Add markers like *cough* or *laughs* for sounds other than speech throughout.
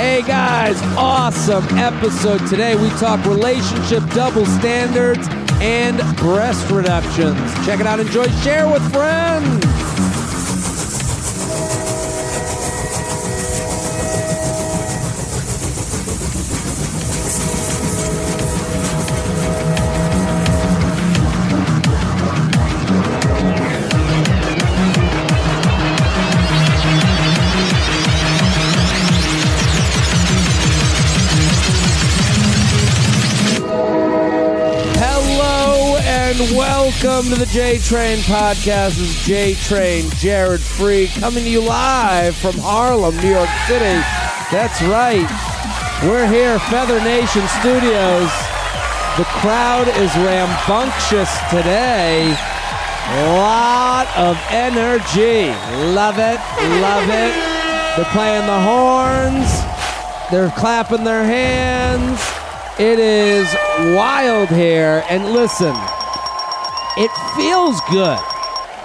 Hey guys, awesome episode today. We talk relationship double standards and breast reductions. Check it out, enjoy, share with friends. Welcome to the J Train podcast. This is J Train, Jared Freid, coming to you live from Harlem, New York City. That's right. We're here, Feather Nation Studios. The crowd is rambunctious today. A lot of energy. Love it. Love it. They're playing the horns. They're clapping their hands. It is wild here. And listen, it feels good.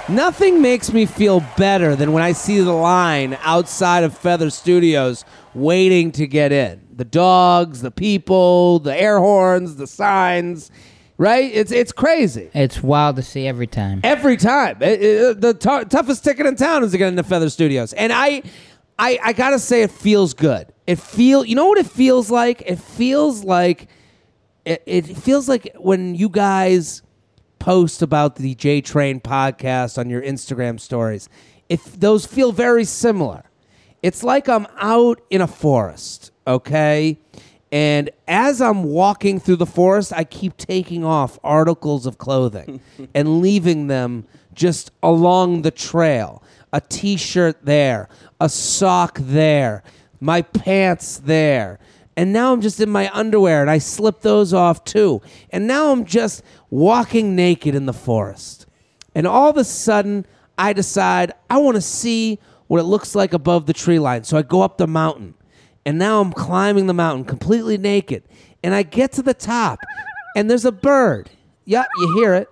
Nothing makes me feel better than when I see the line outside of Feather Studios waiting to get in. The dogs, the people, the air horns, the signs, right? It's it's crazy. It's wild to see every time. Every time, It- it- the tou- toughest ticket in town is to get into Feather Studios, and I, I, I gotta say, it feels good. It feel, you know what it feels like? It feels like, it, it feels like when you guys post about the J Train podcast on your Instagram stories. If those feel very similar, it's like I'm out in a forest, okay? And as I'm walking through the forest, I keep taking off articles of clothing *laughs* and leaving them just along the trail. A t shirt there, a sock there, my pants there. And now I'm just in my underwear and I slip those off too. And now I'm just walking naked in the forest. And all of a sudden, I decide I want to see what it looks like above the tree line. So I go up the mountain. And now I'm climbing the mountain completely naked. And I get to the top, and there's a bird. Yeah, you hear it.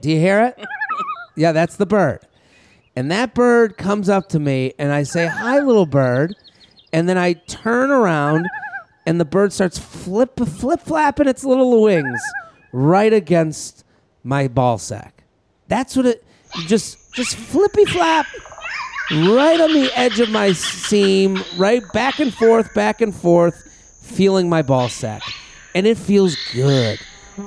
Do you hear it? Yeah, that's the bird. And that bird comes up to me, and I say, Hi, little bird. And then I turn around, and the bird starts flip flip flapping its little wings right against my ball sack. That's what it just just flippy flap right on the edge of my seam, right back and forth, back and forth, feeling my ball sack, and it feels good.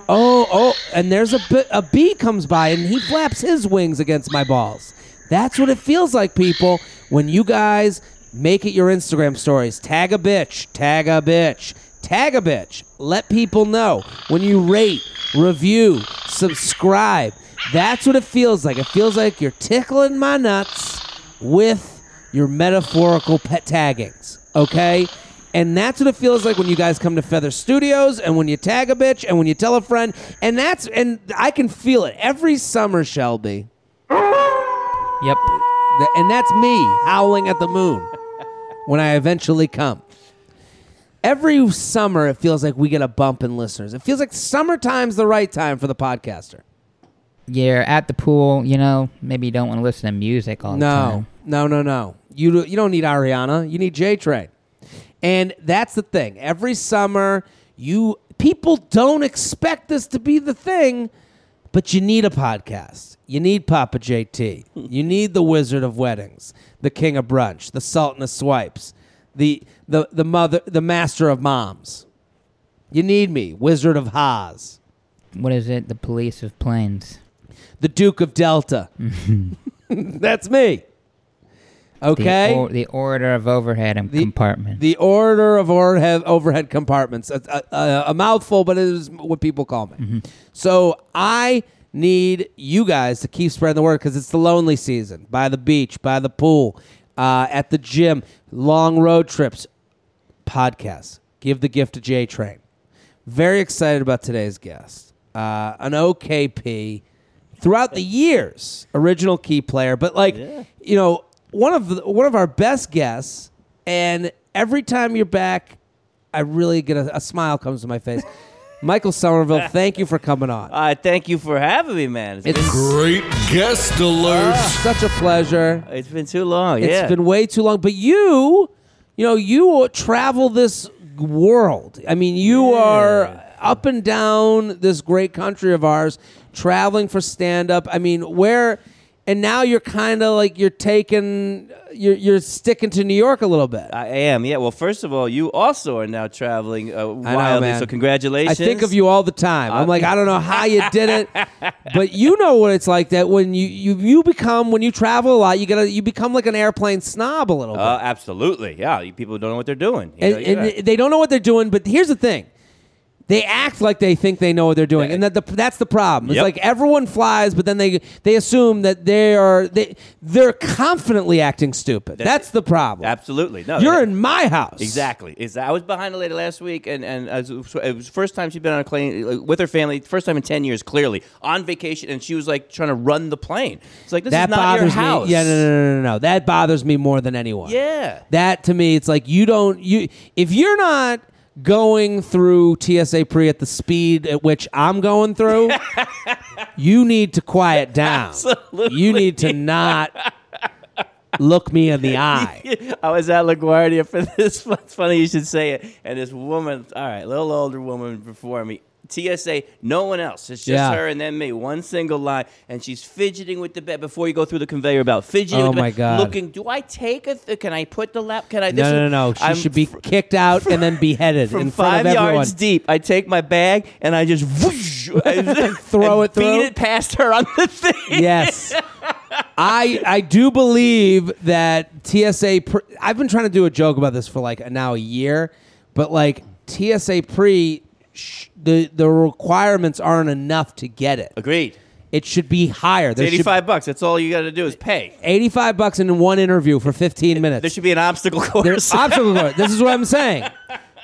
Oh, oh, and there's a bit, a bee comes by and he flaps his wings against my balls. That's what it feels like, people, when you guys make it your Instagram stories. Tag a bitch, tag a bitch, tag a bitch. Let people know when you rate, review, subscribe. That's what it feels like. It feels like you're tickling my nuts with your metaphorical pet taggings, okay? And that's what it feels like when you guys come to Feather Studios and when you tag a bitch and when you tell a friend. And that's, and I can feel it every summer, Shelby. Yep. And that's me howling at the moon when I eventually come. Every summer, it feels like we get a bump in listeners. It feels like summertime's the right time for the podcaster. You're at the pool, you know, maybe you don't want to listen to music all the No, time. no, no, no. You you don't need Ariana. You need J Train, and that's the thing. Every summer, you people don't expect this to be the thing, but you need a podcast. You need Papa JT. you need the Wizard of Weddings, the King of Brunch, the Sultan of Swipes, the the the mother, the Master of Moms. You need me, Wizard of Haas, What is it? The police of planes. the Duke of Delta. *laughs* *laughs* that's me. The Okay. or- The, order of overhead and The- compartment. The order of overhead, overhead compartments. A, a- a- a mouthful, but it is what people call me. Mm-hmm. So I need you guys to keep spreading the word because it's the lonely season. By the beach, by the pool, uh, at the gym, long road trips, podcasts. Give the gift to J Train. Very excited about today's guest. Uh, an OKP throughout the years, original key player, but like you know, one of the, one of our best guests. And every time you're back, I really get a, a smile comes to my face. *laughs* Michael Somerville, thank you for coming on. *laughs* Uh, thank you for having me, man. It's, It's been, Great guest alert. such a pleasure. it's been too long. It's been way too long, but you you know, you travel this world. I mean, you are up and down this great country of ours, traveling for stand up. I mean, where and now you're kind of like you're taking you're you're sticking to New York a little bit. I am, yeah. Well, first of all, you also are now traveling uh, know, wildly, man. so congratulations. I think of you all the time. I'm Uh, like, I don't know how you did it, *laughs* but you know what it's like that when you you you become when you travel a lot, you gotta you become like an airplane snob a little bit. Uh, absolutely, yeah. You People don't know what they're doing. You and, know, and they don't know what they're doing. But here's the thing: they act like they think they know what they're doing, and that the, that's the problem. It's Yep. like everyone flies, but then they they assume that they are they they're confidently acting stupid. That's, the problem. Absolutely, no. You're in my house. Exactly. Is I was behind a lady last week, and and as- it was the first time she'd been on a plane with her family. First time in ten years, clearly on vacation, and she was like trying to run the plane. It's like this That is not your bothers house. me. Yeah, no, no, no, no, no. That bothers me more than anyone. Yeah. That to me, it's like you don't you if you're not going through TSA pre at the speed at which I'm going through, *laughs* you need to quiet down. Absolutely. You need to not look me in the *laughs* eye. I was at LaGuardia for this. *laughs* It's funny you should say it. And this woman, all right, little older woman before me. TSA, no one else. It's just Yeah. her and then me. One single line, and she's fidgeting with the bed before you go through the conveyor belt. Fidgeting. Oh with the my bed, God. Looking. Do I take a? Th- can I put the lap? Can I? No, this no, no, no. She I'm should be fr- kicked out and then beheaded from in front five of everyone. yards deep. I take my bag and I just whoosh, *laughs* Throw it through? beat it past her on the thing. Yes. *laughs* I I do believe that TSA. Pre, I've been trying to do a joke about this for like now a year, but like TSA pre, sh- the the requirements aren't enough to get it. Agreed. It should be higher. There should- Eighty-five bucks. That's all you got to do is pay. 85 bucks in one interview for 15 minutes. There should be an obstacle course. There's obstacle course. *laughs* This is what I'm saying.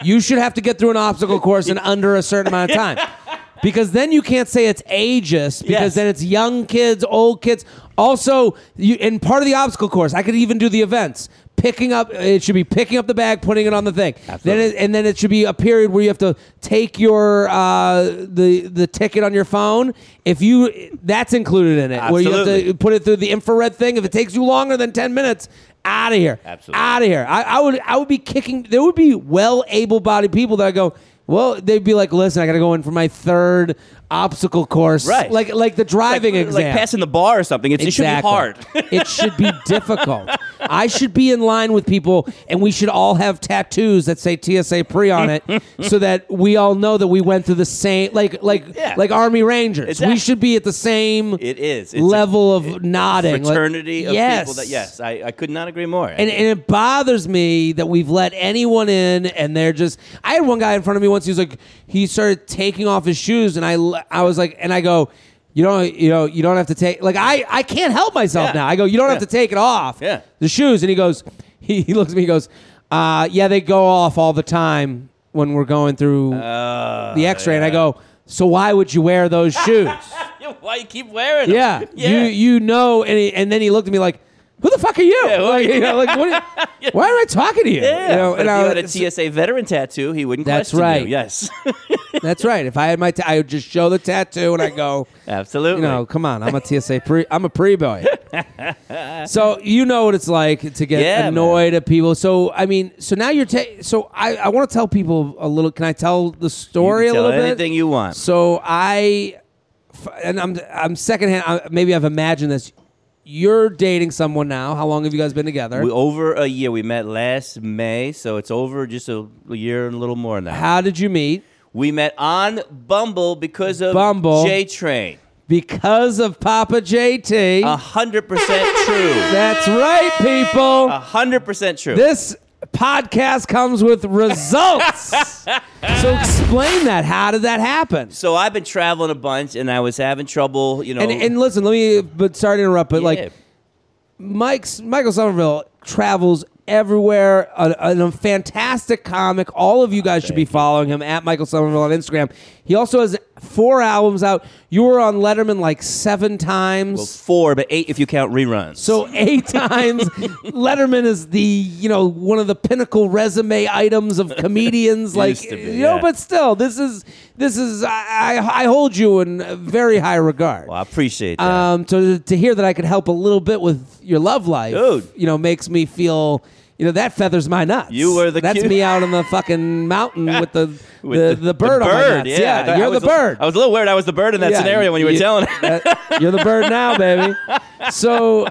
You should have to get through an obstacle course in under a certain amount of time. *laughs* Because then you can't say it's ageist because Yes. then it's young kids, old kids. Also, you in part of the obstacle course, I could even do the events. Picking up it should be picking up the bag, putting it on the thing. Then it, and then it should be a period where you have to take your uh, the the ticket on your phone. If you that's included in it, where you have to put it through the infrared thing. If it takes you longer than ten minutes, out of here. Absolutely. Out of here. I, I would I would be kicking. There would be well able bodied people that I go. Well, they'd be like, listen, I got to go in for my third obstacle course, Right. Like like the driving like, exam. like passing the bar or something. It's, It should be hard. *laughs* it should be difficult. I should be in line with people, and we should all have tattoos that say TSA pre on it, *laughs* so that we all know that we went through the same, like like Yeah. like Army Rangers. Exactly. We should be at the same it is It's a level of nodding, like- fraternity of yes. people. That yes, I, I could not agree more. And, and it bothers me that we've let anyone in and they're just. I had one guy in front of me once. He was like, he started taking off his shoes, and I, I was like, and I go, you don't, you know, you don't have to take. Like I, I can't help myself Yeah. now. I go, you don't have Yeah. to take it off. Yeah. The shoes, and he goes, *laughs* he, he looks at me, he goes, uh, yeah, they go off all the time when we're going through Uh, the X-ray, and I go, so why would you wear those *laughs* shoes? why you keep wearing them? Yeah, yeah. you you know, and he, and then he looked at me like, "Who the fuck are you? Yeah, are like, you? know, like, what, *laughs* why am I talking to you? yeah. You know, but and if I you had a TSA veteran tattoo, he wouldn't That's question right. you. Yes, *laughs* that's right. If I had my, ta- I would just show the tattoo and I go, *laughs* absolutely. you know, come on, I'm a TSA pre, I'm a pre boy. so you know what it's like to get Yeah, annoyed at people. So I mean, so now you're ta- so I I want to tell people a little. Can I tell the story a little bit? anything you want. So I, and I'm I'm secondhand. I, maybe I've imagined this. You're dating someone now. How long have you guys been together? We, over a year. We met last May, so it's over just a, year and a little more now. How did you meet? we met on Bumble because of Bumble. J Train. Because of Papa JT. A hundred percent true. That's right, people. A hundred percent true. This podcast comes with results. so *laughs* explain that. How did that happen? so I've been traveling a bunch, and I was having trouble. You know, And, and listen, let me. But sorry to interrupt. But Yeah. like, Mike's Michael Somerville travels everywhere. A, a fantastic comic. All of you guys should be following him at Michael Somerville on Instagram. He also has four albums out. You were on Letterman like seven times. well, four, but eight if you count reruns. So eight *laughs* times, Letterman is the you know one of the pinnacle resume items of comedians. *laughs* like Used to be, you know, yeah. but still, this is this is I, I I hold you in very high regard. well, I appreciate that. Um, to to hear that I could help a little bit with your love life, Dude. you know, makes me feel you know that feathers my nuts. You were the That's cute- me out on the fucking mountain *laughs* with the With the, the, bird on my bird, nuts. Yeah, I you're the bird. I was a little weird. I was the bird in that Yeah, scenario when you were telling it. that- you're the bird now, baby. *laughs* So,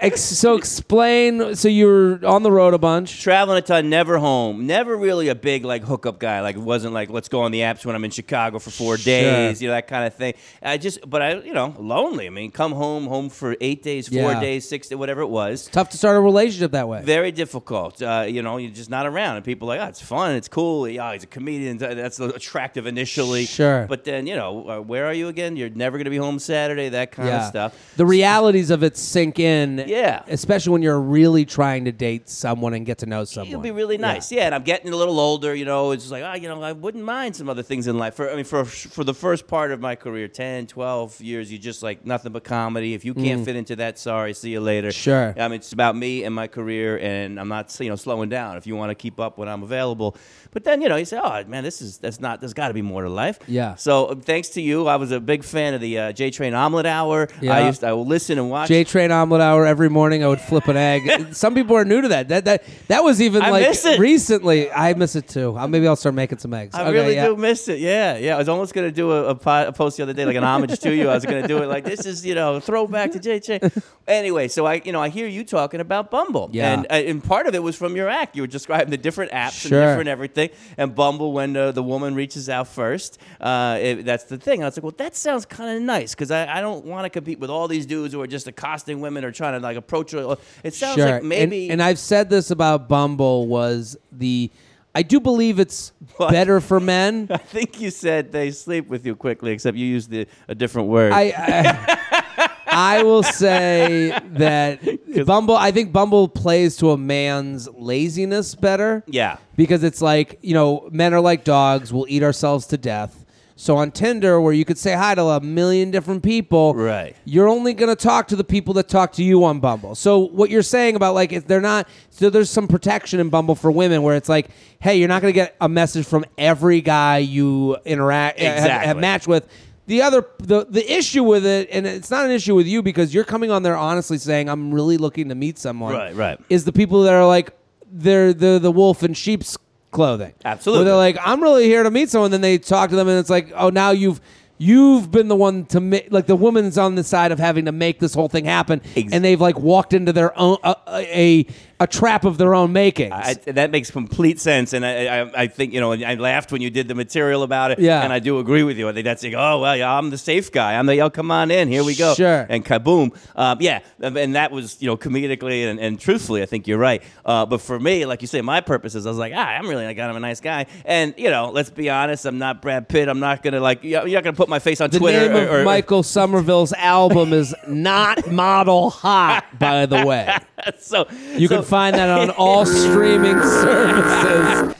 ex- so explain. So you were on the road a bunch. traveling a ton, never home. Never really a big like hookup guy. Like it wasn't like let's go on the apps when I'm in Chicago for four Sure. days, you know that kind of thing. I just, but I, you know, lonely. I mean, come home, home for eight days, four Yeah. days, six, days, whatever it was. Tough to start a relationship that way. Very difficult. Uh, you know, you're just not around, and people are like, oh, it's fun, it's cool. Yeah, he's a comedian. That's attractive initially. Sure. But then, you know, uh, where are you again? You're never going to be home Saturday. That kind of stuff. The realities of it sink in. Yeah. Especially when you're really trying to date someone and get to know someone. It'll be really nice, yeah. And I'm getting a little older, you know. It's just like, oh, you know, I wouldn't mind some other things in life. For I mean, for for the first part of my career, 10, 12 years, you just like nothing but comedy. If you can't fit into that, sorry, see you later. Mm. Sure. I mean, it's about me and my career, and I'm not, you know, slowing down. If you want to keep up when I'm available, but then you know, you say, oh man, this is that's not. There's got to be more to life. Yeah. So uh, thanks to you, I was a big fan of the uh, J Train Omelet Hour. Yeah. I used to, I will listen and watch. J Train omelet hour every morning. I would flip an egg. *laughs* Some people are new to that. That that that was even I like recently. I miss it too. Uh, maybe I'll start making some eggs. I Okay, really yeah. do miss it. Yeah, yeah. I was almost gonna do a, a, a post the other day, like an homage to you. I was gonna do it like this is you know throwback to JJ. anyway, so I you know I hear you talking about Bumble, Yeah. and uh, and part of it was from your act. You were describing the different apps Sure. and different everything, and Bumble when uh, the woman reaches out first. Uh, it, that's the thing. And I was like, well, that sounds kind of nice because I, I don't want to compete with all these dudes who are just accosting women or trying to like approach her. It sounds sure. like maybe. and, and I've said this about Bumble was the. I do believe it's What? better for men. *laughs* I think you said they sleep with you quickly, except you used the, a different word. I, I I will say that *laughs* Bumble. I think Bumble plays to a man's laziness better. yeah. because it's like you know men are like dogs we'll eat ourselves to death so on tinder where you could say hi to a million different people Right. you're only going to talk to the people that talk to you on bumble so what you're saying about like if they're not so there's some protection in bumble for women where it's like hey you're not going to get a message from every guy you interact have- have, Exactly. matched with the other the the issue with it and it's not an issue with you because you're coming on there honestly saying i'm really looking to meet someone Right, right. is the people that are like they're the the wolf in sheep's clothing. Absolutely. Where they're like, I'm really here to meet someone. Then they talk to them, and it's like, oh, now you've you've been the one to make like the woman's on the side of having to make this whole thing happen, Ex- and they've like walked into their own a a, a trap of their own making. That makes complete sense, and I, I, I think you know. I laughed when you did the material about it, Yeah. and I do agree with you. I think that's like, oh well, yeah, I'm the safe guy. I'm the yo, come on in, here we go, Sure. and kaboom, um, yeah, and that was you know comedically and, and truthfully, I think you're right. Uh, but for me, like you say, my purpose is I was like, ah, I'm really like I'm a nice guy, and you know, let's be honest, I'm not Brad Pitt. I'm not gonna like you're not gonna put my face on the Twitter. name of or, or- Michael Somerville's album is *laughs* not model hot, by the way. *laughs* so You so- can find that on all *laughs* streaming services.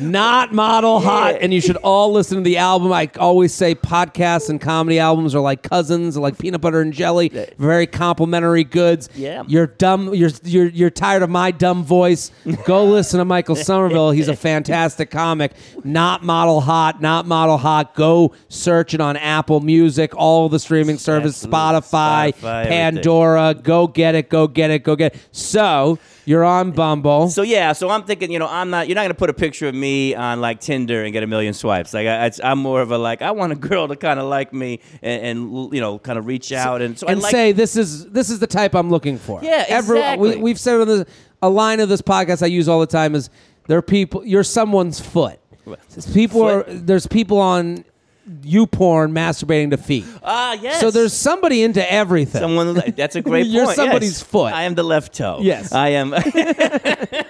Not model hot, and you should all listen to the album. I always say podcasts and comedy albums are like cousins, are like peanut butter and jelly, very complimentary goods. Yeah. you're dumb. You're you're you're tired of my dumb voice. Go *laughs* listen to Michael Somerville. He's a fantastic comic. Not model hot, not model hot. Go search it on Apple Music, all the streaming Absolutely. Spotify, Spotify, everything. Pandora. Go get it. Go get it. Go get it. So you're on Bumble. So yeah, so I'm thinking, you know, I'm not. You're not going to put a picture of me on like Tinder and get a million swipes. Like I, I'm more of a like I want a girl to kind of like me and, and you know, kind of reach out and so and like, say this is this is the type I'm looking for. Yeah, exactly. we, we've said on the, a line of this podcast I use all the time is there are people. You're someone's foot. People Foot? are there's people on you porn masturbating to feet. ah yes. So there's somebody into everything. someone. That's a great *laughs* You're point. somebody's yes. foot. I am the left toe. Yes. I am. *laughs* *laughs*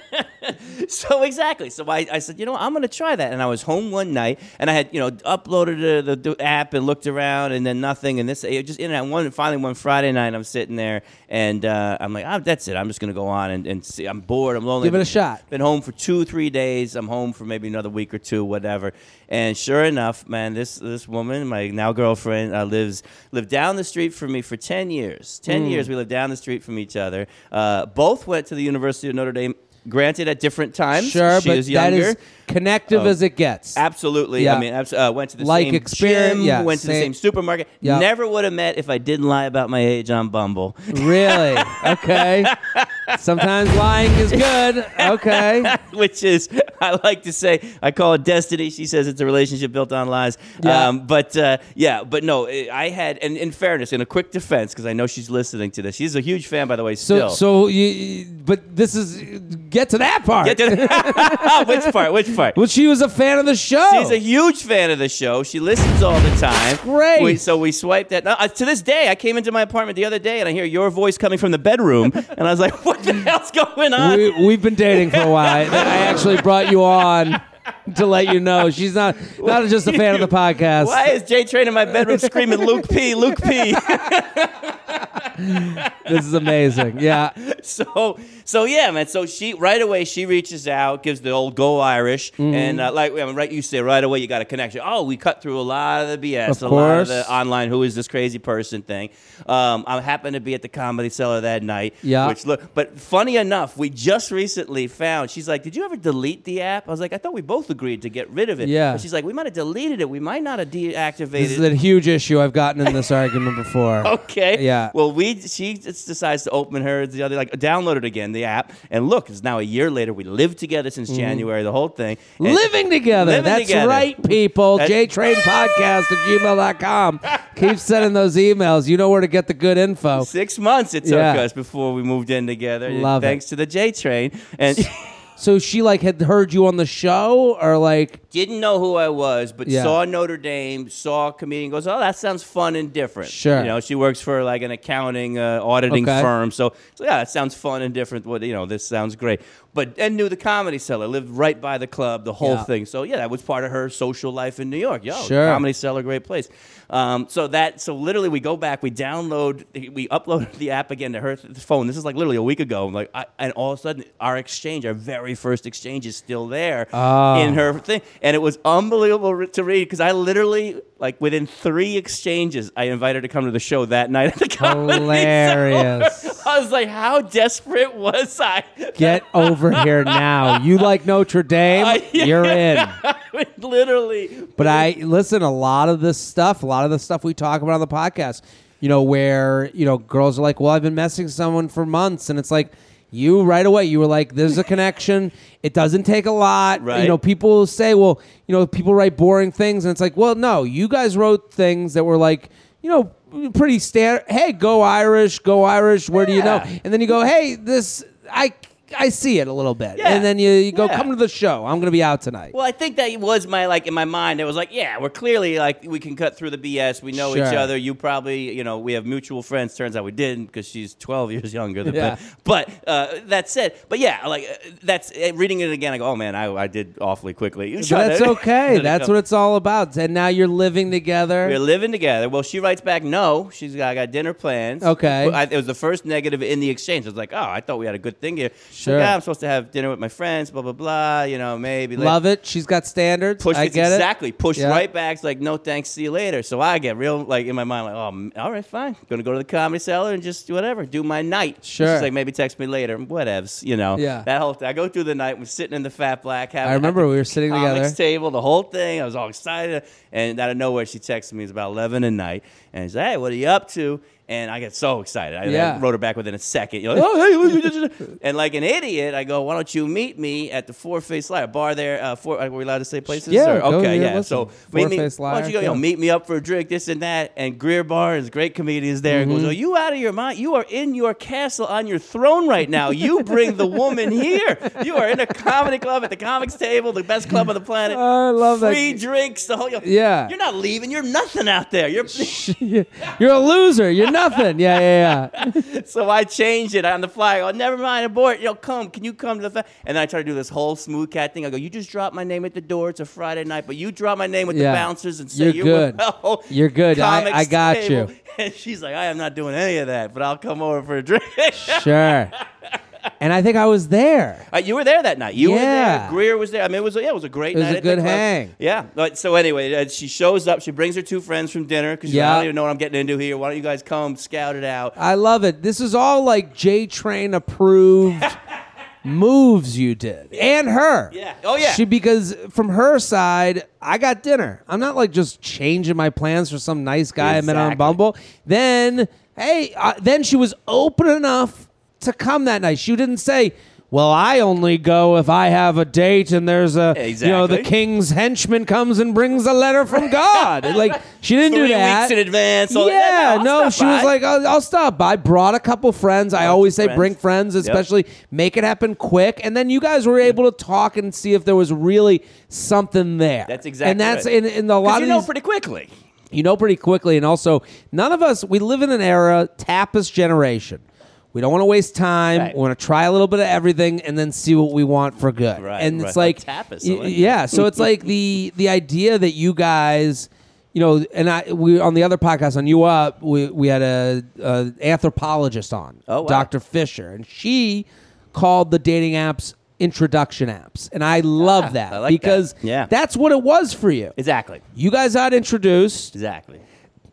*laughs* so exactly. So I, I said, you know, I'm going to try that. And I was home one night, and I had, you know, uploaded the, the, the app and looked around, and then nothing. And this, just in and out. One finally one Friday night, I'm sitting there, and uh, I'm like, oh, that's it. I'm just going to go on and, and see. I'm bored. I'm lonely. Give it a shot. Been home for two, three days. I'm home for maybe another week or two, whatever. And sure enough, man, this this woman, my now girlfriend, uh, lives lived down the street from me for ten years. Ten Hmm. years we lived down the street from each other. Uh, both went to the University of Notre Dame. Granted at different times. Sure, she but is that younger. is connective Oh. as it gets. Absolutely. Yeah. I mean, abs- uh, went to the Like same experience- gym, yeah, went to the same- same supermarket. Yeah. Never would have met if I didn't lie about my age on Bumble. Really? *laughs* Okay. Sometimes lying is good. Okay. *laughs* Which is, I like to say, I call it destiny. She says it's a relationship built on lies. Yeah. Um, but uh, yeah, but no, I had, and in fairness, in a quick defense, because I know she's listening to this. She's a huge fan, by the way. So Still. so you but this is get to that part. Get to- *laughs* which part? Which part? well, she was a fan of the show. She's a huge fan of the show. She listens all the time. Great. We, so we swiped that. Now, uh, to this day, I came into my apartment the other day and I hear your voice coming from the bedroom, and I was like, "What the hell's going on?" we, we've been dating for a while. *laughs* I actually brought you on to let you know she's not not just a fan of the *laughs* podcast. Why is J Train in my bedroom screaming Luke P, Luke P? *laughs* This is amazing. Yeah. so so yeah, man. So she right away she reaches out, gives the old go Irish, Mm-hmm. and uh, like I mean, right, you say right away you got a connection. Oh, we cut through a lot of the BS, Of a lot of the online who is this crazy person thing. Um, I happened to be at the Comedy Cellar that night. Yeah. Which look, but funny enough, we just recently found. She's like, "Did you ever delete the app?" I was like, "I thought we both agreed to get rid of it." Yeah. But she's like, "We might have deleted it. We might not have deactivated." This is a huge issue I've gotten in this argument before. *laughs* Okay. Yeah. Well, we she just decides to open her the other like download it again the app and look it's now a year later we lived together since January the whole thing And- Mm-hmm. Living together. Living That's together. right, people. That- JTrainPodcast at gmail.com. *laughs* Keep sending those emails. You know where to get the good info. Six months it took Yeah. us before we moved in together. Love it. thanks to the J train, and *laughs* So she like had heard you on the show or like didn't know who I was, but Yeah. saw Notre Dame, saw a comedian, goes, "Oh, that sounds fun and different." Sure. You know, she works for like an accounting uh, auditing Okay. firm, so so yeah, it sounds fun and different. What you know, this sounds great. But and knew the Comedy Cellar, lived right by the club, the whole Yeah. thing. So yeah, that was part of her social life in New York. Yo, Sure. Comedy Cellar, great place. Um, so that so literally we go back, we download, we upload *laughs* the app again to her th- phone. This is like literally a week ago. Like, I, and all of a sudden, our exchange, our very first exchange, is still there Oh. in her thing, and it was unbelievable to read because I literally like within three exchanges, I invited her to come to the show that night at the comedy. Hilarious. *laughs* I was like, how desperate was I? get over here now. You like Notre Dame? *laughs* I- *laughs* You're in. Literally. But I listen a lot of this stuff, a lot of the stuff we talk about on the podcast, you know, where, you know, girls are like, "Well, I've been messing someone for months." And it's like you right away you were like there's a *laughs* connection. It doesn't take a lot. Right. You know, people say, "Well, you know, people write boring things." And it's like, "Well, no, you guys wrote things that were like, you know, pretty standard. Hey, go Irish, go Irish. Where do you know?" And then you go, "Hey, this I I see it a little bit." Yeah. And then you, you go, Yeah. "Come to the show. I'm going to be out tonight." Well, I think that was my like in my mind. It was like, yeah, we're clearly like we can cut through the BS. We know each Sure. other. You probably, you know, we have mutual friends. Turns out we didn't because she's 12 years younger than Yeah. me. But uh, that said, but yeah, like uh, that's uh, reading it again. I go, oh man, I, I did awfully quickly. *laughs* But that's okay. That's what it's all about. And now you're living together. We're living together. Well, she writes back, no. She's got, I got dinner plans. Okay. But I, it was the first negative in the exchange. I was like, oh, I thought we had a good thing here. Sure. like, yeah, I'm supposed to have dinner with my friends, blah, blah, blah. You know, maybe. later." Love it. She's got standards. Push I it get exactly. Push Yeah. right back. It's like, no thanks, see you later. So I get real like in my mind, like, oh, all right, fine. Gonna go to the comedy cellar and just whatever, do my night. Sure. She's like, maybe text me later. Whatevs, you know. Yeah. That whole thing. I go through the night. We're sitting in the Fat Black. Having, I remember we were sitting together. table, the whole thing. I was all excited, and out of nowhere, she texted me. It's about eleven at night, and she's like, "Hey, what are you up to?" And I get so excited. I, I wrote her back within a second. You're like, oh, hey, *laughs* and like an idiot, I go, "Why don't you meet me at the Four-Faced Liar bar there?" Uh, four, are we allowed to say places? Yeah, Or- okay, yeah. listen. So meet me. Four-Face Why don't you go? Liar, You know, meet me up for a drink, this and that. And Greer Barnes great comedians there. And Mm-hmm. goes, "Are you out of your mind? You are in your castle on your throne right now. You bring the woman here. You are in a comedy club at the comics table, the best club on the planet. *laughs* I love that. Free drinks, the whole. Yeah. You're not leaving. You're nothing out there. You're. *laughs* You're a loser. You're nothing. Yeah, yeah, yeah. *laughs* so I changed it on the fly. Oh, never mind, abort. Yo, come. Can you come to the? Fa-? And then I try to do this whole smooth cat thing. I go, you just drop my name at the door. It's a Friday night, but you drop my name with Yeah. the bouncers and say You're you're, good. well, You're good. I- I got table." you. *laughs* And she's like, I am not doing any of that, but I'll come over for a drink. Sure. *laughs* And I think I was there. *laughs* Uh, you were there that night. You were Yeah. there. Greer was there. I mean, it was yeah, it was a great It was night. a good hang. Yeah. But, so anyway, uh, she shows up. She brings her two friends from dinner because Yeah. I don't even know what I'm getting into here. Why don't you guys come scout it out? I love it. This is all like J Train approved *laughs* moves you did, and her. Yeah. Oh, yeah. She because from her side, I got dinner. I'm not like just changing my plans for some nice guy I met on Bumble. Then, hey, uh, then she was open enough to come that night. She didn't say. Well, I only go if I have a date and there's a you know the king's henchman comes and brings a letter from God. like she didn't Three do that. weeks in advance. that. Yeah, I'll no, stop she was like, I'll, I'll stop by. Brought a couple friends. I Brought always say friends. bring friends, Yep. especially make it happen quick. And then you guys were able to talk and see if there was really something there. That's exactly And that's right. in, in a lot you of know these, pretty quickly. you know pretty quickly. And also, none of us we live in an era tapas generation. We don't want to waste time. Right. We want to try a little bit of everything and then see what we want for good. Right, and right. it's like tapas, y- that. yeah. So it's like the the idea that you guys, you know, and I we on the other podcast on U Up, we we had a, a anthropologist on, Oh, wow. Dr. Fisher, and she called the dating apps introduction apps, and I love Ah, that I like that. because Yeah. that's what it was for you. Exactly. You guys got introduced. Exactly.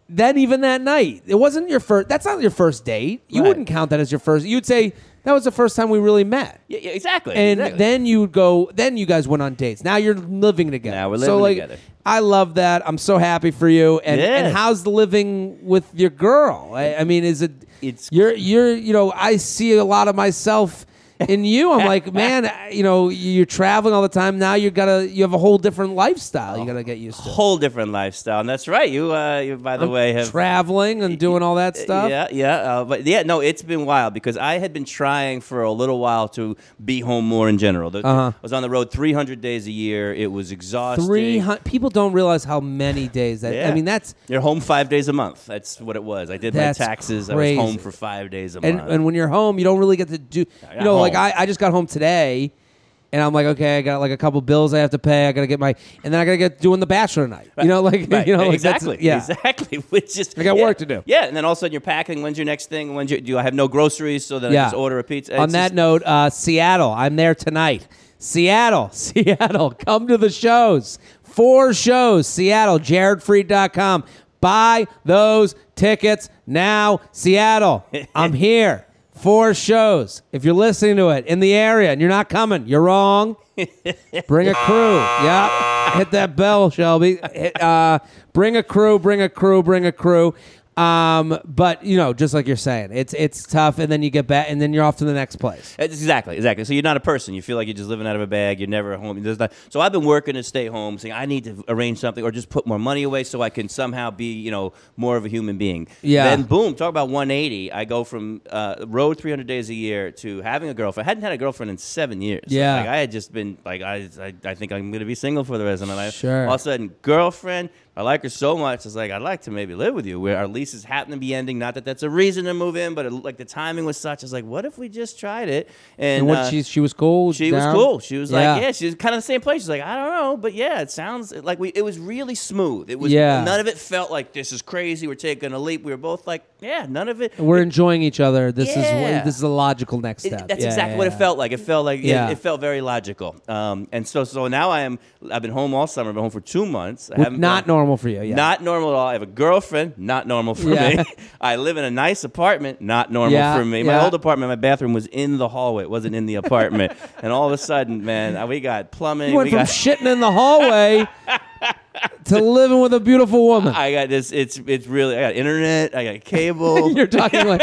Then even that night, it wasn't your first. That's not your first date. You Right. wouldn't count that as your first. You'd say that was the first time we really met. Yeah, yeah, exactly. And exactly. then you would go. Then you guys went on dates. Now you're living together. Now we're so living like, together. I love that. I'm so happy for you. And Yeah. and how's the living with your girl? I, I mean, is it? It's- you're you're you know I see a lot of myself in you. I'm *laughs* like, man, you know, you're traveling all the time. Now you gotta you have a whole different lifestyle. You gotta get used to. whole different lifestyle, and that's right. You, uh, you by the way, have traveling and doing all that stuff. Yeah, yeah, uh, but yeah, no, it's been wild because I had been trying for a little while to be home more in general. The- Uh-huh. I was on the road 300 days a year. It was exhausting. Three hundred people don't realize how many days that. I mean, that's You're home five days a month. That's what it was. I did my taxes. crazy. I was home for five days a and month. and when you're home, you don't really get to do. You know, like. I, I just got home today, and I'm like, okay, I got like a couple bills I have to pay. I gotta get my, and then I gotta get doing the Bachelor night. You know, like *laughs* Right, you know, like that's- exactly, yeah. exactly. *laughs* Which is I got yeah, work to do. Yeah, and then all of a sudden you're packing. When's your next thing? When's your, do I have no groceries? So then Yeah. I just order a pizza. On It's that just- note, uh, Seattle, I'm there tonight. Seattle, *laughs* Seattle, come to the shows. Four shows, Seattle, jaredfreid.com. Buy those tickets now. Seattle, I'm here. Four shows. If you're listening to it in the area and you're not coming, you're wrong. *laughs* Bring a crew. Yeah. Hit that bell, Shelby. Hit, uh, bring a crew, bring a crew, bring a crew. Um, but you know, just like you're saying, it's it's tough, and then you get back, and then you're off to the next place. It's exactly, exactly. So you're not a person. You feel like you're just living out of a bag. You're never home. There's not, so I've been working to stay home, saying I need to arrange something or just put more money away so I can somehow be, you know, more of a human being. Yeah. Then boom, talk about 180. I go from uh, road 300 days a year to having a girlfriend. I hadn't had a girlfriend in seven years. Yeah. Like I had just been like I, I, I think I'm gonna be single for the rest of my life. Sure. All of a sudden, girlfriend. I like her so much. It's like I'd like to maybe live with you. Where our leases happen to be ending. Not that that's a reason to move in, but it, like the timing was such. I was like, what if we just tried it? And, And what uh, she she was cool. she down? was cool. She was Yeah. like, yeah, she was kind of the same place. She's like, I don't know, but yeah, it sounds like we. It was really smooth. It was. Yeah. None of it felt like this is crazy. We're taking a leap. We were both like, yeah, none of it. We're enjoying each other. This is Yeah. what, this is a logical next It- step. that's Yeah, exactly what it felt like. It felt like Yeah. it, it felt very logical. Um, and so so now I am. I've been home all summer. I've been home for two months. I haven't Not been- normal for you. Yeah. Not normal at all. I have a girlfriend. Not normal for Yeah. me. *laughs* I live in a nice apartment. Not normal Yeah, for me. My yeah. old apartment, my bathroom was in the hallway. It wasn't in the apartment. *laughs* and all of a sudden, man, we got plumbing. You went we from got, *laughs* shitting in the hallway to living with a beautiful woman. I got this. It's it's really. I got internet. I got cable. you're talking like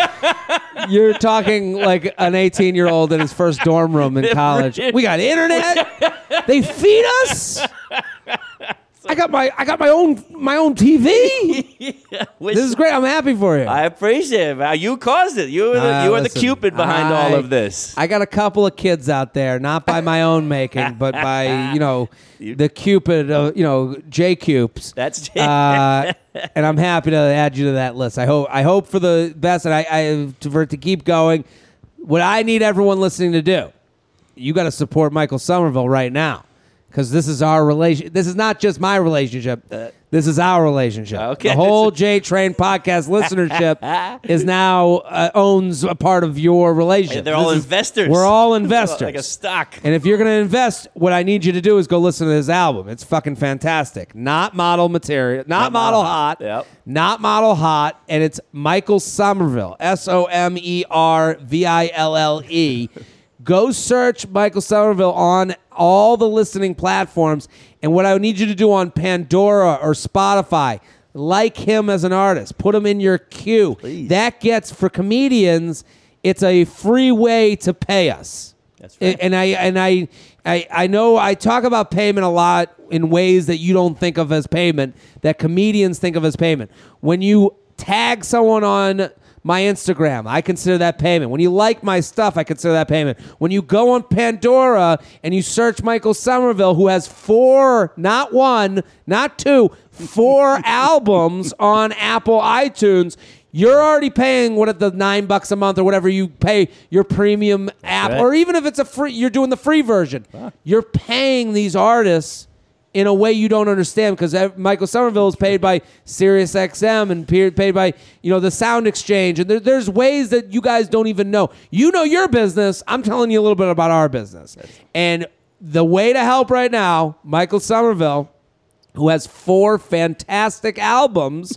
you're talking like an 18 year old in his first dorm room in college. We got internet. They feed us. *laughs* I got my I got my own my own TV. Which- *laughs* This is great. I'm happy for you. I appreciate it. You caused it. You were the, Uh, you were listen, the cupid behind all of this. I got a couple of kids out there, not by my own making, *laughs* but by you know the cupid, uh, you know J Cupes. That's uh, and I'm happy to add you to that list. I hope I hope for the best, and I, I for it to keep going. What I need everyone listening to do, you got to support Michael Somerville right now, because this is our relation. This is not just my relationship. this is our relationship. Uh, Okay. The whole J Train podcast listenership *laughs* is now uh, owns a part of your relationship. They're all This is- investors. We're all investors. *laughs* like a stock. And if you're going to invest, what I need you to do is go listen to this album. It's fucking fantastic. Not model material, not, Not model model hot, hot. Yep. not model hot, and it's Michael Somerville, S O M E R V I L L E. *laughs* Go search Michael Somerville on all the listening platforms. And what I need you to do on Pandora or Spotify, like him as an artist, put him in your queue. Please. That gets for comedians, it's a free way to pay us. That's right. And I and I, I I know I talk about payment a lot in ways that you don't think of as payment, that comedians think of as payment. When you tag someone on my Instagram, I consider that payment. When you like my stuff, I consider that payment. When you go on Pandora and you search Michael Somerville, who has four, not one, not two, four *laughs* albums on Apple iTunes, you're already paying what at the nine bucks a month or whatever you pay your premium app, right. or even if it's a free, you're doing the free version. You're paying these artists in a way you don't understand because Michael Somerville is paid by Sirius XM and paid by you know the SoundExchange, and there, there's ways that you guys don't even know. You know your business. I'm telling you a little bit about our business, and the way to help right now, Michael Somerville who has four fantastic albums.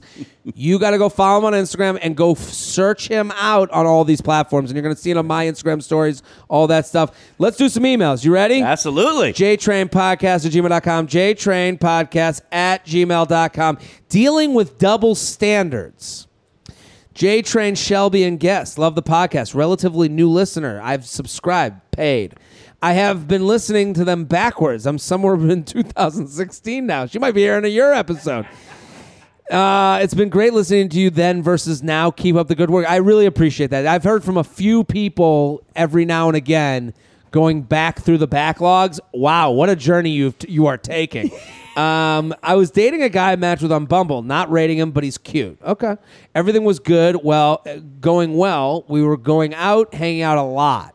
you got to go follow him on Instagram and go f- search him out on all these platforms. And you're going to see it on my Instagram stories, all that stuff. Let's do some emails. You ready? Absolutely. JTrainPodcast at gmail.com. JTrainPodcast at gmail.com. Dealing with double standards. J Train Shelby and guest. Love the podcast. Relatively new listener. I've subscribed, paid. I have been listening to them backwards. I'm somewhere in *laughs* 2016 now. She might be here in a year episode. Uh, it's been great listening to you then versus now. Keep up the good work. I really appreciate that. I've heard from a few people every now and again going back through the backlogs. Wow, what a journey you you are taking. *laughs* um, I was dating a guy I matched with on Bumble, not rating him, but he's cute. Okay, everything was good. Well, uh, going well. We were going out, hanging out a lot.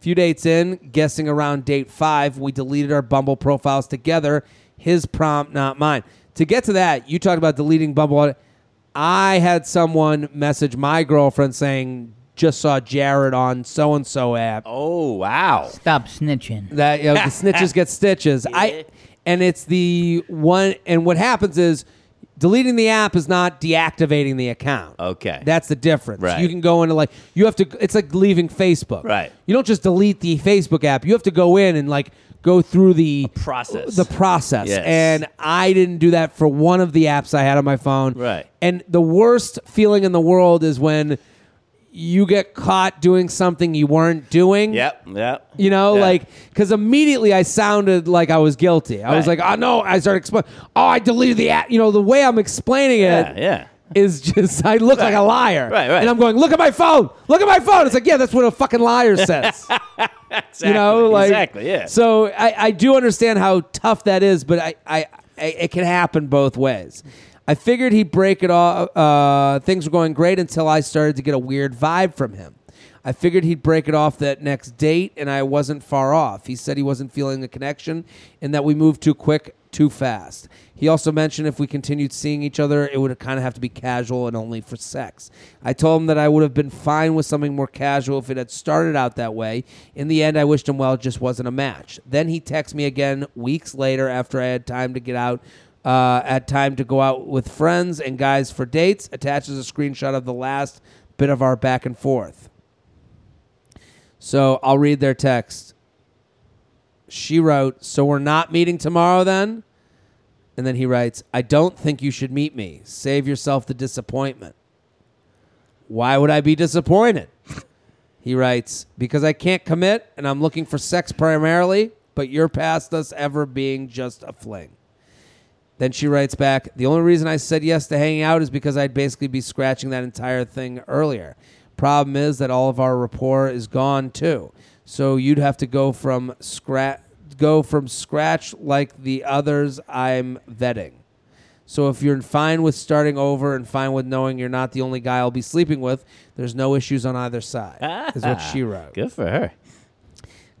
Few dates in, guessing around date five, we deleted our Bumble profiles together. His prompt, not mine. To get to that, you talked about deleting Bumble. I had someone message my girlfriend saying, "Just saw Jared on so and so app." Oh wow. Stop snitching. That you know, the *laughs* snitches get stitches. I and it's the one. And what happens is deleting the app is not deactivating the account. Okay. That's the difference. Right. You can go into like you have to. It's like leaving Facebook. Right. You don't just delete the Facebook app. You have to go in and like go through the process. The process. Yes. And I didn't do that for one of the apps I had on my phone. Right. And the worst feeling in the world is when you get caught doing something you weren't doing. Yep. Yep. You know, Yeah. like because immediately I sounded like I was guilty. I was like, "Oh no!" I started explaining. Oh, I deleted the app. You know, the way I'm explaining Yeah. it Yeah. is just *laughs* I look like a liar. Right, right. And I'm going, "Look at my phone! Look at my phone!" It's like, yeah, that's what a fucking liar *laughs* says. Exactly. you know, like exactly. Yeah. So I, I do understand how tough that is, but I, I, I it can happen both ways. I figured he'd break it off. Uh, things were going great until I started to get a weird vibe from him. I figured he'd break it off that next date, and I wasn't far off. He said he wasn't feeling a connection and that we moved too quick, too fast. He also mentioned if we continued seeing each other, it would kind of have to be casual and only for sex. I told him that I would have been fine with something more casual if it had started out that way. In the end, I wished him well, it just wasn't a match. Then he texted me again weeks later after I had time to get out. Uh, had time to go out with friends and guys for dates. Attaches a screenshot of the last bit of our back and forth. So I'll read their text. She wrote, So we're not meeting tomorrow then? And then he writes, I don't think you should meet me. Save yourself the disappointment. Why would I be disappointed? He writes, Because I can't commit and I'm looking for sex primarily, but you're past us ever being just a fling. Then she writes back, The only reason I said yes to hanging out is because I'd basically be scratching that entire thing earlier. Problem is that all of our rapport is gone too. So you'd have to go from scratch go from scratch like the others I'm vetting. So if you're fine with starting over and fine with knowing you're not the only guy I'll be sleeping with, there's no issues on either side. is what she wrote. Good for her.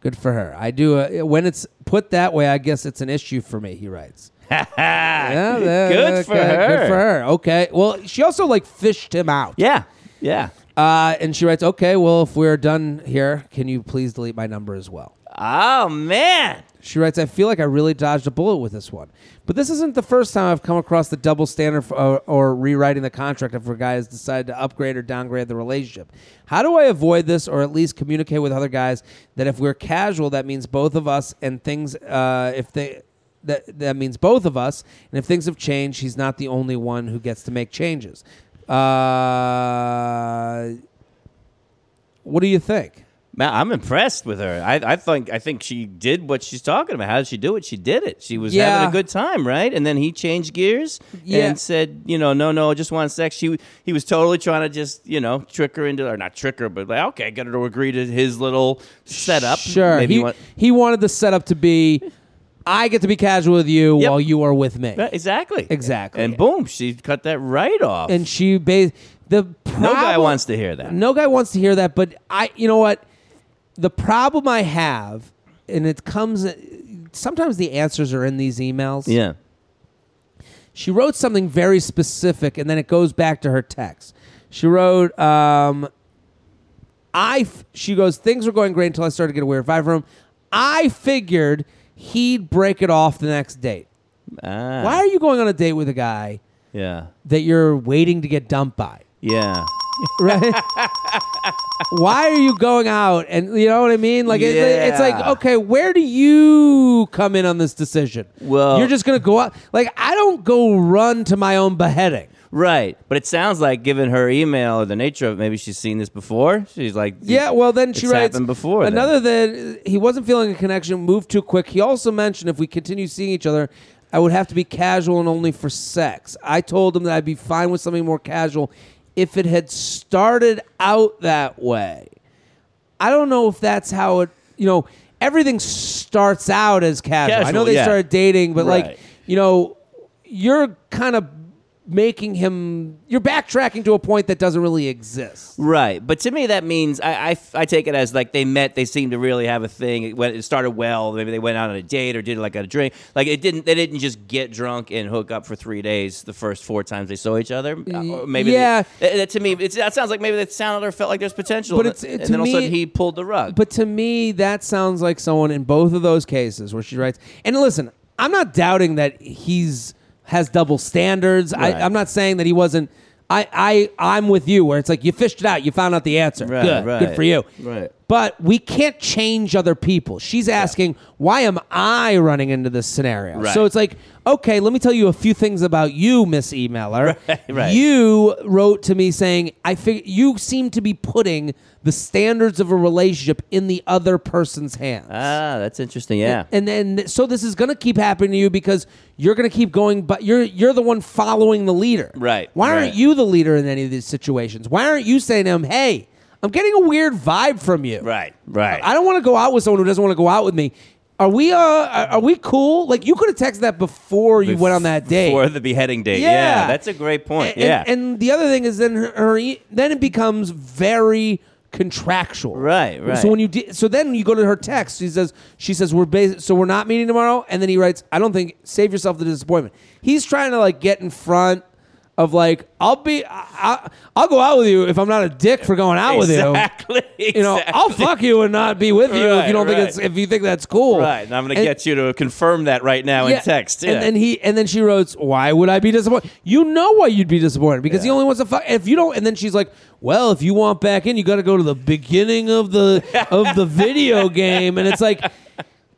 Good for her. I do. Uh, when it's put that way, I guess it's an issue for me. He writes. Yeah, *laughs* Good for okay, her. Good for her. Okay. Well, she also like fished him out. Yeah. Yeah. Uh, and she writes, "Okay, well, if we're done here, can you please delete my number as well?" Oh man. She writes, I feel like I really dodged a bullet with this one. But this isn't the first time I've come across the double standard for, or, or rewriting the contract if a guy has decided to upgrade or downgrade the relationship. How do I avoid this or at least communicate with other guys that if we're casual, that means both of us and things, uh, if they. That, that means both of us, and if things have changed, he's not the only one who gets to make changes. Uh, what do you think? Man, I'm impressed with her. I, I think I think she did what she's talking about. How did she do it? She did it. She was Yeah. having a good time, right? And then he changed gears Yeah. and said, you know, no, no, I just want sex. She he was totally trying to just, you know, trick her into or not trick her, but like, okay, get her to agree to his little setup. Sure. Maybe he, you want- he wanted the setup to be I get to be casual with you Yep. while you are with me. Yeah, exactly. Exactly. And boom, she cut that right off. And she ba- the no guy wants to hear that. No guy wants to hear that, but I you know what? The problem I have and it comes sometimes the answers are in these emails. Yeah. She wrote something very specific, and then it goes back to her text. She wrote, um, "I." F- she goes, "Things were going great until I started to get a weird vibe from him. I figured he'd break it off the next date. Ah, Why are you going on a date with a guy Yeah. that you're waiting to get dumped by? Yeah. *laughs* Right? Why are you going out? And you know what I mean? Like it, it's like, Yeah. okay, where do you come in on this decision? Well- you're just gonna go out. Like I don't go run to my own beheading. Right. But it sounds like, given her email or the nature of it, maybe she's seen this before. She's like, Yeah, well, then she It's writes happened before, then. Another that he wasn't feeling a connection, moved too quick. He also mentioned if we continue seeing each other, I would have to be casual and only for sex. I told him that I'd be fine with something more casual if it had started out that way. I don't know if that's how it. You know, everything starts out as casual. I know they yeah. started dating, but like, you know, you're kind of making him. You're backtracking to a point that doesn't really exist. Right, but to me that means I, I, I take it as like they met, they seemed to really have a thing. It, went, it started well. Maybe they went out on a date or did like a drink. Like it didn't. They didn't just get drunk and hook up for three days the first four times they saw each other. Uh, maybe yeah. They, that, to me, that sounds like maybe that sounded or felt like there's potential. But it's- it- and to then all of a sudden me- he pulled the rug. But to me, that sounds like someone in both of those cases where she writes. And listen, I'm not doubting that he's has double standards. Right. I, I'm not saying that he wasn't. I, I I'm with you where it's like you fished it out, you found out the answer. Right, good, right. good for you. Right. But we can't change other people. She's asking, why am I running into this scenario? Right. So it's like, okay, let me tell you a few things about you, Miss Emailer. *laughs* Right, right. You wrote to me saying, I fig- you seem to be putting the standards of a relationship in the other person's hands. ah, that's interesting. Yeah. And then so this is going to keep happening to you because you're going to keep going but you're you're the one following the leader. Right, Why aren't you the leader in any of these situations? Why aren't you saying to him, "Hey, I'm getting a weird vibe from you." right. Right. I don't want to go out with someone who doesn't want to go out with me. Are we uh are are we cool? Like you could have texted that before you went on that date. Before the beheading date. Yeah. Yeah. That's a great point. And, yeah. And, the other thing is then her, her e- then it becomes very contractual. Right, right. So when you di- so then you go to her text. She says she says we're bas- so we're not meeting tomorrow. And then he writes, I don't think save yourself the disappointment. He's trying to like get in front of like I'll be I, I, I'll go out with you if I'm not a dick for going out with you. exactly. *laughs* You know, I'll fuck you and not be with you if you don't think it's if you think that's cool. Right, and I'm going to get you to confirm that right now in text. Yeah. And then he and then she wrote, "Why would I be disappointed? You know why you'd be disappointed because he only wants to fuck. If you don't, and then she's like, "Well, if you want back in, you got to go to the beginning of the of the video *laughs* game." And it's like,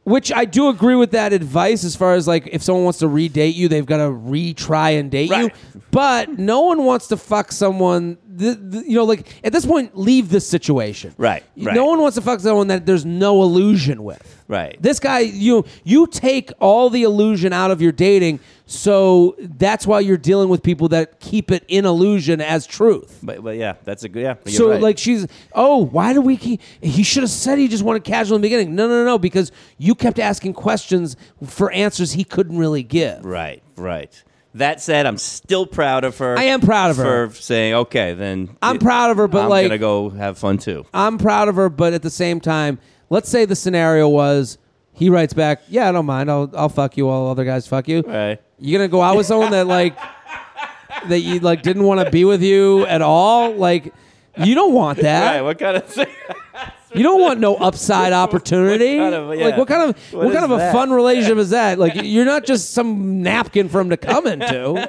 which I do agree with that advice as far as like if someone wants to redate you, they've got to retry and date you. But no one wants to fuck someone. Th- th- you know, like at this point, leave this situation. Right, right. No one wants to fuck someone that there's no illusion with. Right. This guy, you you take all the illusion out of your dating, so that's why you're dealing with people that keep it in illusion as truth. But, but yeah, that's a good. Yeah. you're So right. like she's, oh, why do we keep? He should have said he just wanted casual in the beginning. No, no, no, because you kept asking questions for answers he couldn't really give. Right, right. That said, I'm still proud of her. I am proud of her. for saying, okay, then I'm it- proud of her, but like. I'm like gonna go have fun too. I'm proud of her, but at the same time, let's say the scenario was he writes back, yeah, I don't mind, I'll I'll fuck you while other guys fuck you. Right. You gonna go out with someone that like *laughs* that you like didn't want to be with you at all? Like you don't want that. Right. What kind of? You don't want no upside *laughs* opportunity. kind of- yeah. Like what kind of *laughs* what, What kind is of a that? fun relationship is that? Like *laughs* you're not just some napkin for him to come into. Oh,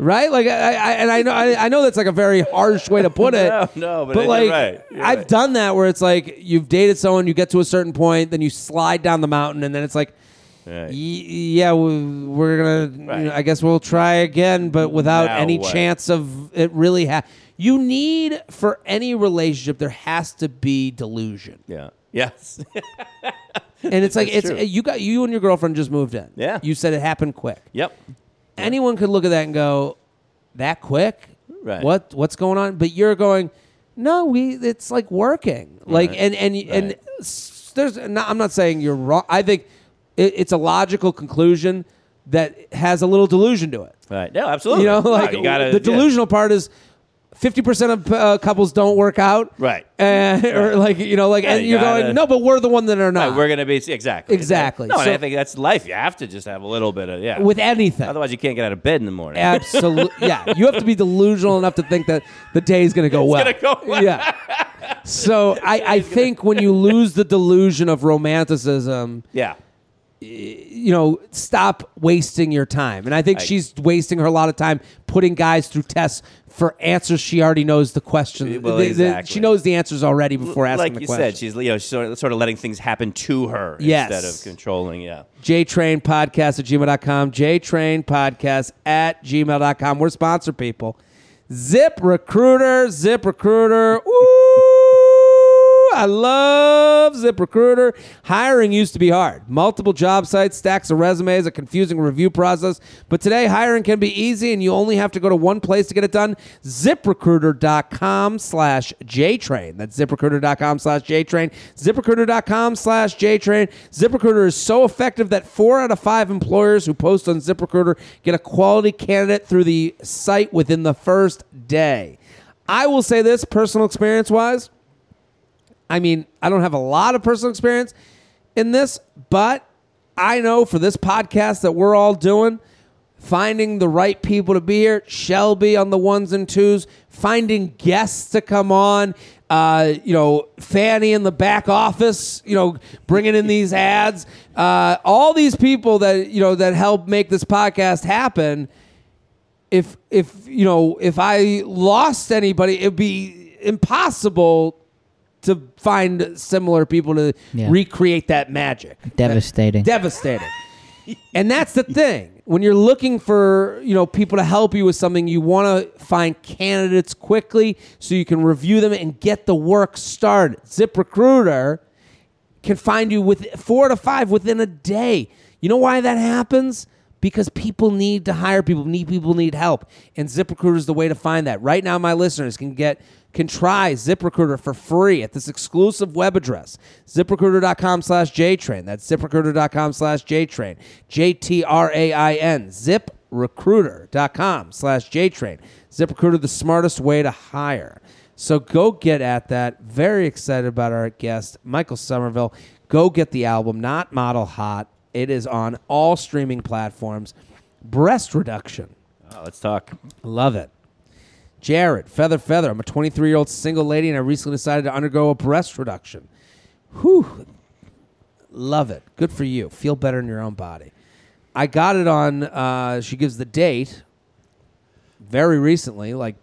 right, like I, I and I know I, I know that's like a very harsh way to put it. No, no, but you're like right. You're I've right. done that where it's like you've dated someone, you get to a certain point, then you slide down the mountain, and then it's like, Right. yeah, we- we're gonna. you Right. know, I guess we'll try again, but without Now any what? chance of it really. Ha- you need for any relationship there has to be delusion, Yeah. Yes. *laughs* and it's like That's it's true. you got you and your girlfriend just moved in. Yeah. you said it happened quick. yep. Anyone could look at that and go, that quick? Right. What what's going on? But you're going, no, we it's like working. Like Right. and and and Right. s- there's no, I'm not saying you're wrong. I think it, it's a logical conclusion that has a little delusion to it. Right. No, absolutely. You know, No, like you gotta, the yeah. delusional part is 50% of uh, couples don't work out. Right. *laughs* And, Or like, you know, like, Yeah, and you you're gotta- going, no, but we're the one that are not. Right, we're gonna be exactly Exactly. No, and So- I think that's life. You have to just have a little bit of yeah. with anything. Otherwise, you can't get out of bed in the morning. Absolutely. *laughs* yeah. You have to be delusional enough to think that the day is going to go well. gonna go well. Yeah. So *laughs* I, I think when you lose the delusion of romanticism, yeah. You know, stop wasting your time. And I think I- she's wasting her a lot of time putting guys through tests for answers she already knows the question. Eh, well, the- the- she knows the answers already before asking like the you question. said, she's you know she's sort of, sort of letting things happen to her Yes. instead of controlling. Yeah. JTrain Podcast at gmail.com. JTrain Podcast at gmail.com. We're sponsor people. Zip Recruiter, Zip Recruiter. Ooh, I love ZipRecruiter. Hiring used to be hard. Multiple job sites, stacks of resumes, a confusing review process. But today, hiring can be easy, and you only have to go to one place to get it done. ZipRecruiter.com slash JTrain. That's ZipRecruiter.com slash JTrain. ZipRecruiter.com slash JTrain. ZipRecruiter is so effective that four out of five employers who post on ZipRecruiter get a quality candidate through the site within the first day. I will say this, personal experience wise, I mean, I don't have a lot of personal experience in this, but I know for this podcast that we're all doing, finding the right people to be here, Shelby on the ones and twos, finding guests to come on, uh, you know, Fanny in the back office, you know, bringing in these ads, uh, all these people that you know that help make this podcast happen. If if you know if I lost anybody, it'd be impossible to find similar people to Yeah. recreate that magic. Devastating. Devastating. and that's the thing. When you're looking for, you know, people to help you with something, you want to find candidates quickly so you can review them and get the work started. ZipRecruiter can find you with four to five within a day. You know why that happens? Because people need to hire people, need people need help, and ZipRecruiter is the way to find that. Right now, my listeners can get can try ZipRecruiter for free at this exclusive web address, ZipRecruiter.com slash JTrain. That's ZipRecruiter.com slash JTrain. J-T-R-A-I-N. ZipRecruiter.com slash JTrain. ZipRecruiter, the smartest way to hire. So go get at that. Very excited about our guest, Michael Somerville. Go get the album, Not Model Hot. It is on all streaming platforms. Breast reduction. Oh, let's talk. Love it. Jared, Feather Feather. I'm a 23 year old single lady and I recently decided to undergo a breast reduction. Whew. Love it. Good for you. Feel better in your own body. I got it on, uh, she gives the date very recently, like,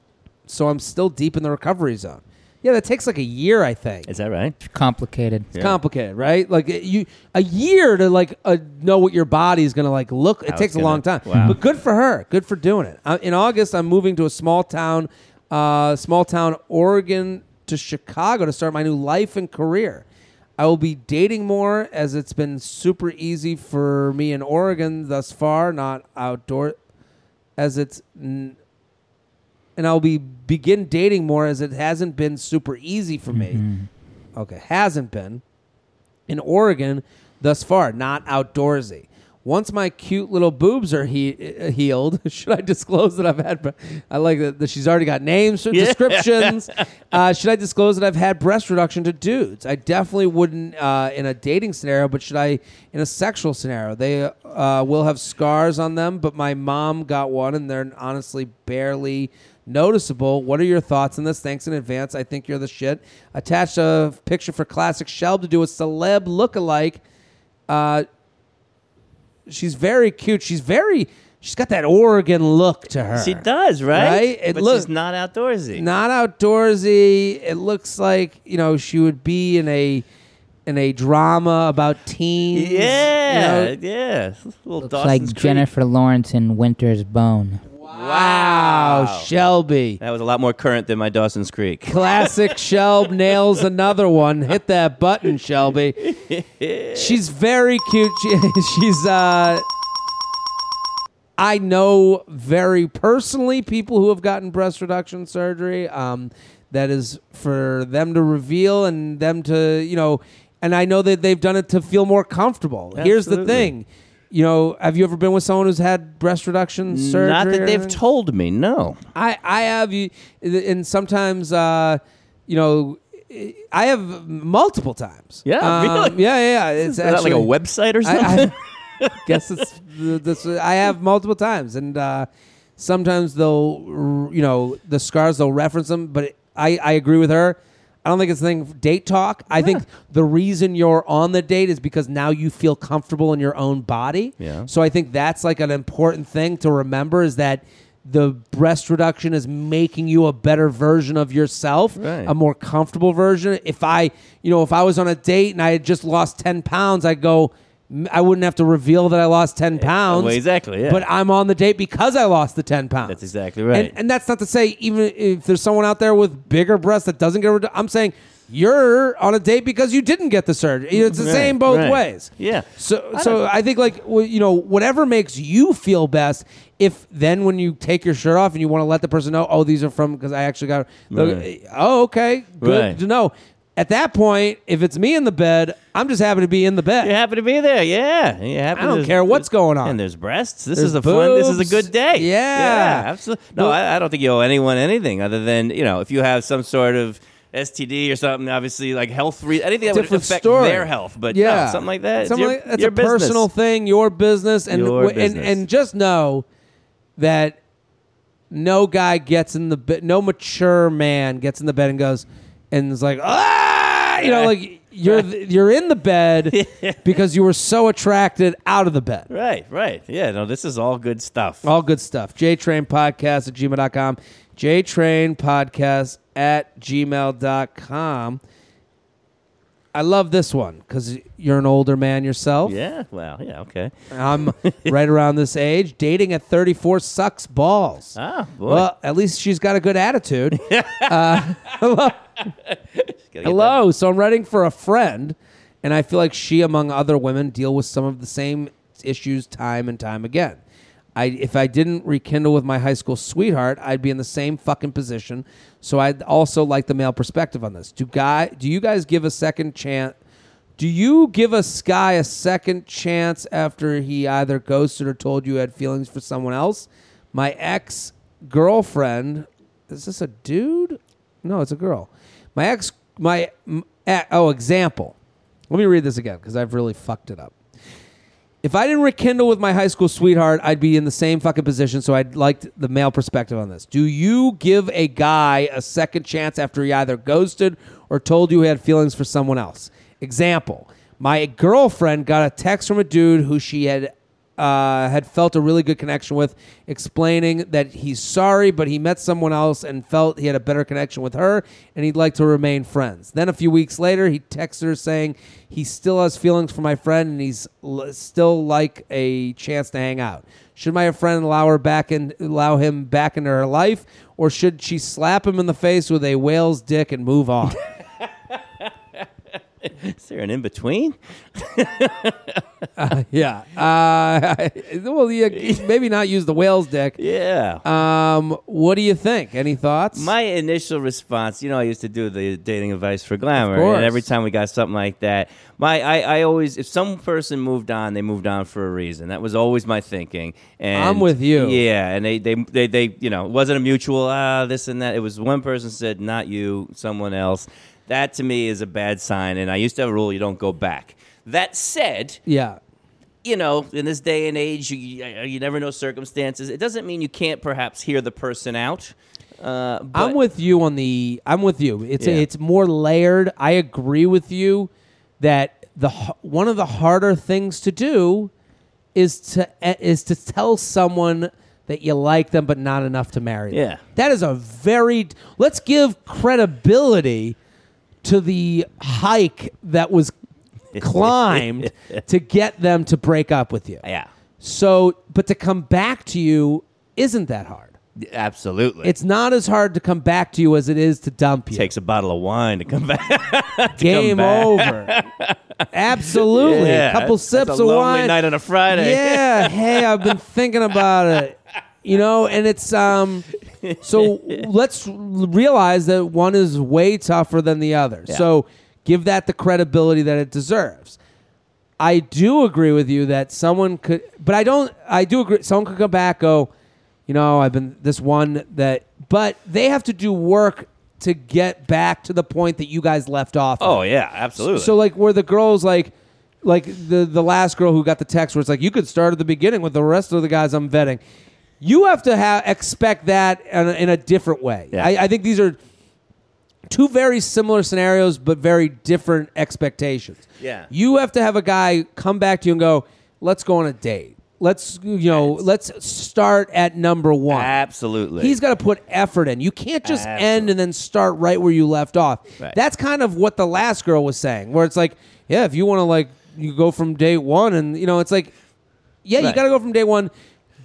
so I'm still deep in the recovery zone. Yeah, that takes like a year, I think. Is that right? Complicated. It's complicated, right? Like it- you, a year to like uh, know what your body is gonna like look. It How takes it's a long time, wow. but good for her. Good for doing it. Uh, in August, I'm moving to a small town, uh, small town, Oregon, to Chicago to start my new life and career. I will be dating more as it's been super easy for me in Oregon thus far, not outdoor, as it's. N- and I'll be begin dating more as it hasn't been super easy for me. Okay, hasn't been in Oregon thus far, not outdoorsy. Once my cute little boobs are he- uh, healed, *laughs* should I disclose that I've had? I like that, that she's already got names, descriptions. *laughs* uh, should I disclose that I've had breast reduction to dudes? I definitely wouldn't uh, in a dating scenario, but should I in a sexual scenario? They uh, will have scars on them, but my mom got one, and they're honestly barely noticeable. What are your thoughts on this? Thanks in advance. I think you're the shit. Attached a picture for classic Shelb to do a celeb look-alike. Uh, she's very cute. She's very. She's got that Oregon look to her. She does, right? Right? It but look- she's not outdoorsy. Not outdoorsy. It looks like you know she would be in a in a drama about teens. yeah, you know? yeah. Looks Dawson's like Creek. Jennifer Lawrence in Winter's Bone. Wow, Shelby. That was a lot more current than my Dawson's Creek. Classic *laughs* Shelb nails another one. Hit that button, Shelby. *laughs* She's very cute. She, *laughs* she's uh I know very personally people who have gotten breast reduction surgery. Um, that is for them to reveal and them to, you know, and I know that they've done it to feel more comfortable. Here's the Absolutely. thing. You know, have you ever been with someone who's had breast reduction surgery? Not that they've told me. No. I I have you, and sometimes uh, you know, I have multiple times. Yeah, Um, really? *laughs* Yeah, yeah. yeah. It's Is that like a website or something? I, *laughs* guess it's this. I have multiple times, and uh, sometimes they'll, you know, the scars they'll reference them. But I I agree with her. I don't think it's a thing date talk. I think the reason you're on the date is because now you feel comfortable in your own body. Yeah. So I think that's like an important thing to remember is that the breast reduction is making you a better version of yourself, Right. a more comfortable version. If I, you know, if I was on a date and I had just lost 10 pounds, I'd go, "M- I wouldn't have to reveal that I lost 10 pounds. well, exactly, yeah. But I'm on the date because I lost the 10 pounds. That's exactly right. And, and that's not to say, even if there's someone out there with bigger breasts that doesn't get redu- I'm saying you're on a date because you didn't get the surgery. It's the Right, same both right. ways. Yeah. So, so I think like you know whatever makes you feel best. If then when you take your shirt off and you want to let the person know, oh, these are from because I actually got. Right. Uh, oh, okay, good Right. to know. At that point, if it's me in the bed, I'm just happy to be in the bed. You're happy to be there, yeah. Happy I don't there's- care what's going on. And there's breasts. This There's is a fun. This is a boobs. good day. Yeah. absolutely. No, I, I don't think you owe anyone anything other than you know if you have some sort of STD or something. Obviously, like health re- anything that would Different affect story. their health. But yeah, something like that. It's Something your, like, that's your a personal thing, your business, and Your w- and and just know that no guy gets in the bed, no mature man gets in the bed and goes and is like ah, you know, like you're you're in the bed *laughs* because you were so attracted out of the bed. Right, right. Yeah, no, this is all good stuff. All good stuff. JTrain Podcast at gmail.com. JTrain Podcast at gmail.com. I love this one because you're an older man yourself. Yeah, well, yeah, okay. I'm *laughs* right around this age. Dating at 34 sucks balls. Ah, boy. Well, at least she's got a good attitude. *laughs* uh, hello. Hello. So I'm writing for a friend, and I feel like she, among other women, deal with some of the same issues time and time again. I, if I didn't rekindle with my high school sweetheart, I'd be in the same fucking position. So I'd also like the male perspective on this. Do guy, do you guys give a second chance? Do you give a guy a second chance after he either ghosted or told you had feelings for someone else? My ex girlfriend, is this a dude? No, it's a girl. My ex, my oh, example. Let me read this again because I've really fucked it up. If I didn't rekindle with my high school sweetheart, I'd be in the same fucking position. So I'd like the male perspective on this. Do you give a guy a second chance after he either ghosted or told you he had feelings for someone else? Example: My girlfriend got a text from a dude who she had uh, had felt a really good connection with, explaining that he's sorry, but he met someone else and felt he had a better connection with her, and he'd like to remain friends. Then a few weeks later, he texted her saying he still has feelings for my friend and he's l- still like a chance to hang out. Should my friend allow her back and allow him back into her life, or should she slap him in the face with a whale's dick and move on? *laughs* Is there an in between? *laughs* yeah. Uh, *laughs* well, yeah, maybe not use the whale's dick. Yeah. Um, what do you think? Any thoughts? My initial response, you know, I used to do the dating advice for Glamour, and every time we got something like that, my I, I always, if some person moved on, they moved on for a reason. That was always my thinking. And I'm with you. Yeah, and they they they, they you know, it wasn't a mutual ah this and that. It was one person said not you, someone else. That to me is a bad sign, and I used to have a rule: you don't go back. That said, yeah. you know, in this day and age, you, you never know circumstances. It doesn't mean you can't perhaps hear the person out. Uh, but, I'm with you on the. I'm with you. It's Yeah. it's more layered. I agree with you that the one of the harder things to do is to eh, is to tell someone that you like them but not enough to marry them. Yeah. That is a very let's give credibility to the hike that was *laughs* climbed to get them to break up with you. Yeah, So, but to come back to you isn't that hard. absolutely. It's not as hard to come back to you as it is to dump you. takes a bottle of wine to come back. *laughs* Game back. over. *laughs* Absolutely. Yeah, a couple that's sips a of wine. night on a Friday. Yeah. hey, I've been thinking about it. You know, and it's um. So let's realize that one is way tougher than the other. Yeah. So give that the credibility that it deserves. I do agree with you that someone could, but I don't. I do agree. Someone could come back, go, you know, I've been this one that, but they have to do work to get back to the point that you guys left off. at. Oh yeah, absolutely. So like where the girls like like the the last girl who got the text where it's like you could start at the beginning with the rest of the guys I'm vetting. You have to have expect that in a, in a different way. Yeah. I, I think these are two very similar scenarios but very different expectations. Yeah. You have to have a guy come back to you and go, "Let's go on a date. Let's you know, let's start at number 1." absolutely. He's got to put effort in. You can't just Absolutely. end and then start right where you left off. Right. That's kind of what the last girl was saying, where it's like, yeah, if you want to like, you go from day one, and you know, it's like, yeah, you got to go from day one,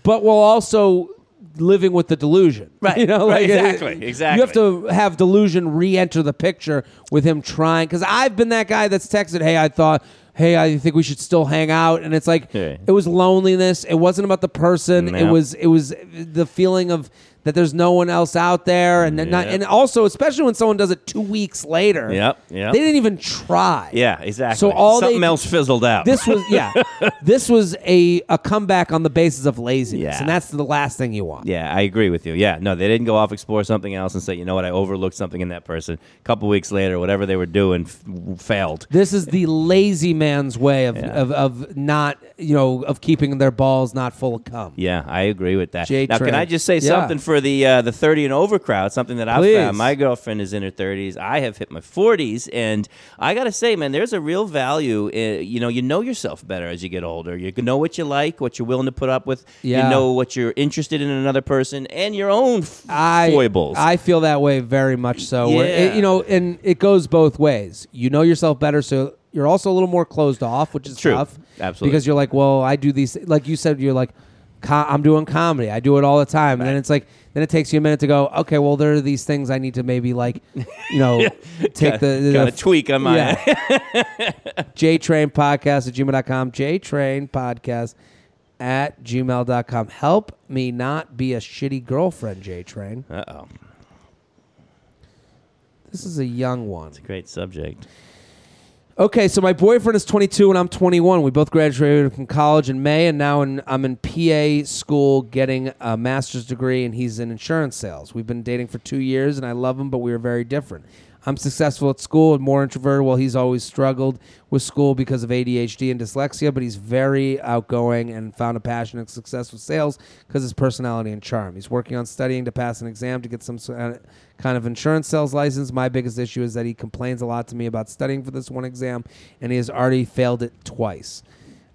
but while also living with the delusion, *laughs* Right. You know, Right, like, exactly, exactly. You have to have delusion re-enter the picture with him trying, because I've been that guy that's texted, hey, I thought. Hey, I think we should still hang out, and it's like Yeah. it was loneliness. It wasn't about the person. It was it was the feeling of that there's no one else out there, and not, and also especially when someone does it two weeks later. Yep, yep. They didn't even try. yeah, exactly. So all something they- else fizzled out. This was yeah. *laughs* this was a a comeback on the basis of laziness, Yeah. and that's the last thing you want. Yeah, I agree with you. Yeah, no, they didn't go off explore something else and say, you know what, I overlooked something in that person. A couple weeks later, whatever they were doing f- failed. This is the lazy man's way of, Yeah. of, of not you know of keeping their balls not full of cum. Yeah, I agree with that. J now, can I just say Yeah. something for the uh, the thirty and over crowd? Something that I've Please. found. My girlfriend is in her thirties. I have hit my forties, and I gotta say, man, there's a real value. In, you know, you know yourself better as you get older. You know what you like, what you're willing to put up with. Yeah. You know what you're interested in another person, and your own f- I foibles. I feel that way very much so. Yeah. it- you know, and it goes both ways. You know yourself better, so you're also a little more closed off, which is True. tough. Absolutely. because you're like, well, I do these. Like you said, you're like, co- I'm doing comedy. I do it all the time, and then it's like, then it takes you a minute to go. Okay, well, there are these things I need to maybe like, you know, *laughs* take the, the, Got a tweak on my. yeah. *laughs* JTrain podcast at gmail.com. JTrain podcast at gmail.com. Help me not be a shitty girlfriend, JTrain. Uh oh, This is a young one. It's a great subject. Okay, so my boyfriend is 22 and I'm 21. We both graduated from college in May, and now in, I'm in PA school getting a master's degree, and he's in insurance sales. We've been dating for two years, and I love him, but we are very different. I'm successful at school and more introverted, while he's always struggled with school because of ADHD and dyslexia, but he's very outgoing and found a passion and success with sales because his personality and charm. He's working on studying to pass an exam to get some uh, kind of insurance sales license. My biggest issue is that he complains a lot to me about studying for this one exam, and he has already failed it twice.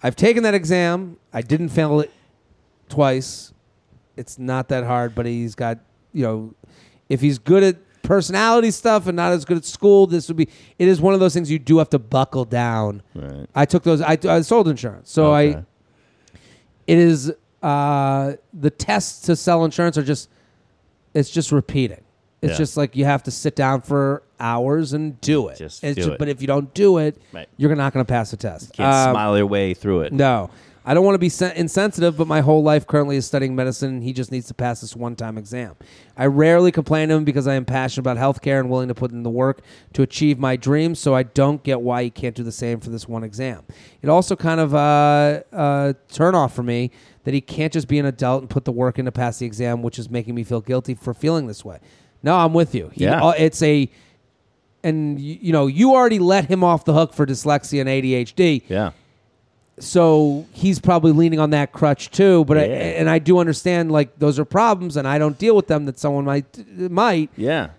I've taken that exam. I didn't fail it twice. It's not that hard, but he's got, you know, if he's good at personality stuff and not as good at school, this would be, it is one of those things you do have to buckle down. Right. I took those, I, I sold insurance. So I, it is, uh, the tests to sell insurance are just, it's just repeating. It's Yeah. just like you have to sit down for hours and do it. Just do it. But if you don't do it, Right. you're not going to pass the test. Can't Um, smile your way through it. no. I don't want to be sen- insensitive, but my whole life currently is studying medicine, and he just needs to pass this one time exam. I rarely complain to him because I am passionate about healthcare and willing to put in the work to achieve my dreams, so I don't get why he can't do the same for this one exam. It also kind of uh, uh, turn off for me that he can't just be an adult and put the work in to pass the exam, which is making me feel guilty for feeling this way. No, I'm with you. He, Yeah. uh, it's a, and you, you know, you already let him off the hook for dyslexia and ADHD Yeah. So he's probably leaning on that crutch too. But I, and I do understand like those are problems, and I don't deal with them that someone might might. Yeah.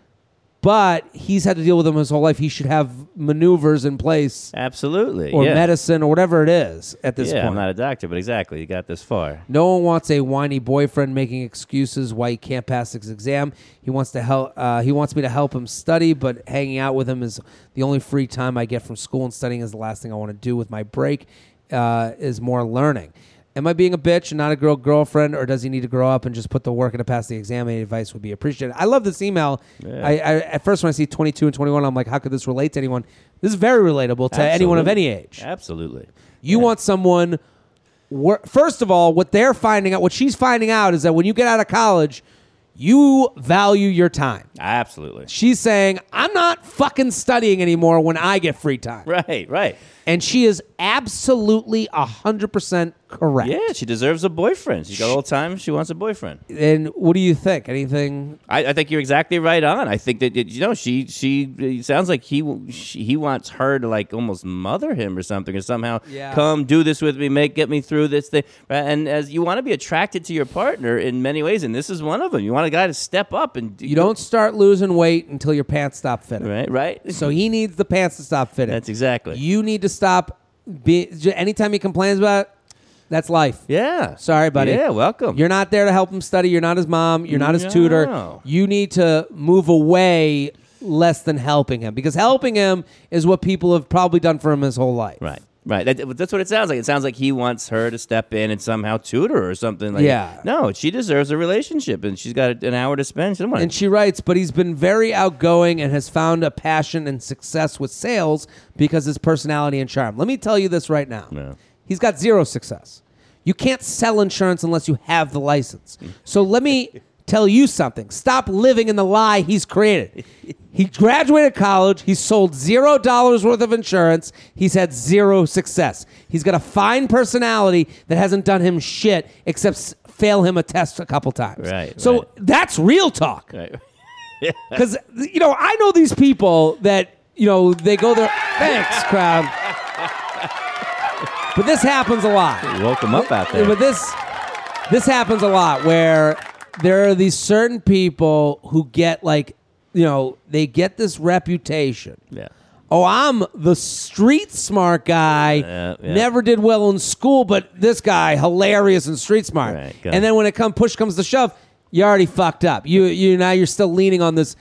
But he's had to deal with them his whole life. He should have maneuvers in place Absolutely. or yeah. medicine or whatever it is at this yeah, point. I'm not a doctor, but exactly. You got this far. No one wants a whiny boyfriend making excuses why he can't pass his exam. He wants to help. Uh, he wants me to help him study, but hanging out with him is the only free time I get from school, and studying is the last thing I want to do with my break. Uh, is more learning. Am I being a bitch and not a girl girlfriend, or does he need to grow up and just put the work in to pass the exam? Any advice would be appreciated. I love this email. Yeah. I, I at first when I see 22 and 21, I'm like, how could this relate to anyone? This is very relatable to anyone of any age. Absolutely. You want someone. Wor- First of all, what they're finding out, what she's finding out, is that when you get out of college, you value your time. Absolutely. She's saying, "I'm not fucking studying anymore when I get free time," Right, right. And she is absolutely hundred percent correct. Yeah, she deserves a boyfriend. She's got all the time. She wants a boyfriend. And what do you think? Anything? I, I think you're exactly right on. I think that you know she she it sounds like he she, he wants her to like almost mother him or something or somehow Yeah. come do this with me, make get me through this thing. Right? And as you want to be attracted to your partner in many ways, and this is one of them. You want a guy to step up and do, You don't start losing weight until your pants stop fitting. right right. So he needs the pants to stop fitting. That's exactly. You need to stop. Be, anytime he complains about it, that's life. yeah. Sorry, buddy. Yeah, welcome. You're not there to help him study. You're not his mom. You're not his tutor. You need to move away less than helping him because helping him is what people have probably done for him his whole life. Right. Right. That, that's what it sounds like. It sounds like he wants her to step in and somehow tutor or something like Yeah. No, she deserves a relationship and she's got an hour to spend. She And she writes, but he's been very outgoing and has found a passion and success with sales because his personality and charm. Let me tell you this right now. Yeah. He's got zero success. You can't sell insurance unless you have the license. So let me *laughs* tell you something. Stop living in the lie he's created. *laughs* He graduated college. He sold zero dollars worth of insurance. He's had zero success. He's got a fine personality that hasn't done him shit except fail him a test a couple times. Right, So right. that's real talk. Right. *laughs* *laughs* Because you know, I know these people that you know they go there. Thanks, crowd. But this happens a lot. You woke him up out there. But this this happens a lot where there are these certain people who get like you know they get this reputation. yeah. Oh, I'm the street smart guy. Yeah, yeah. Never did well in school, but this guy hilarious and street smart. Right, and then when it come push comes to shove, you already fucked up. You you now you're still leaning on this.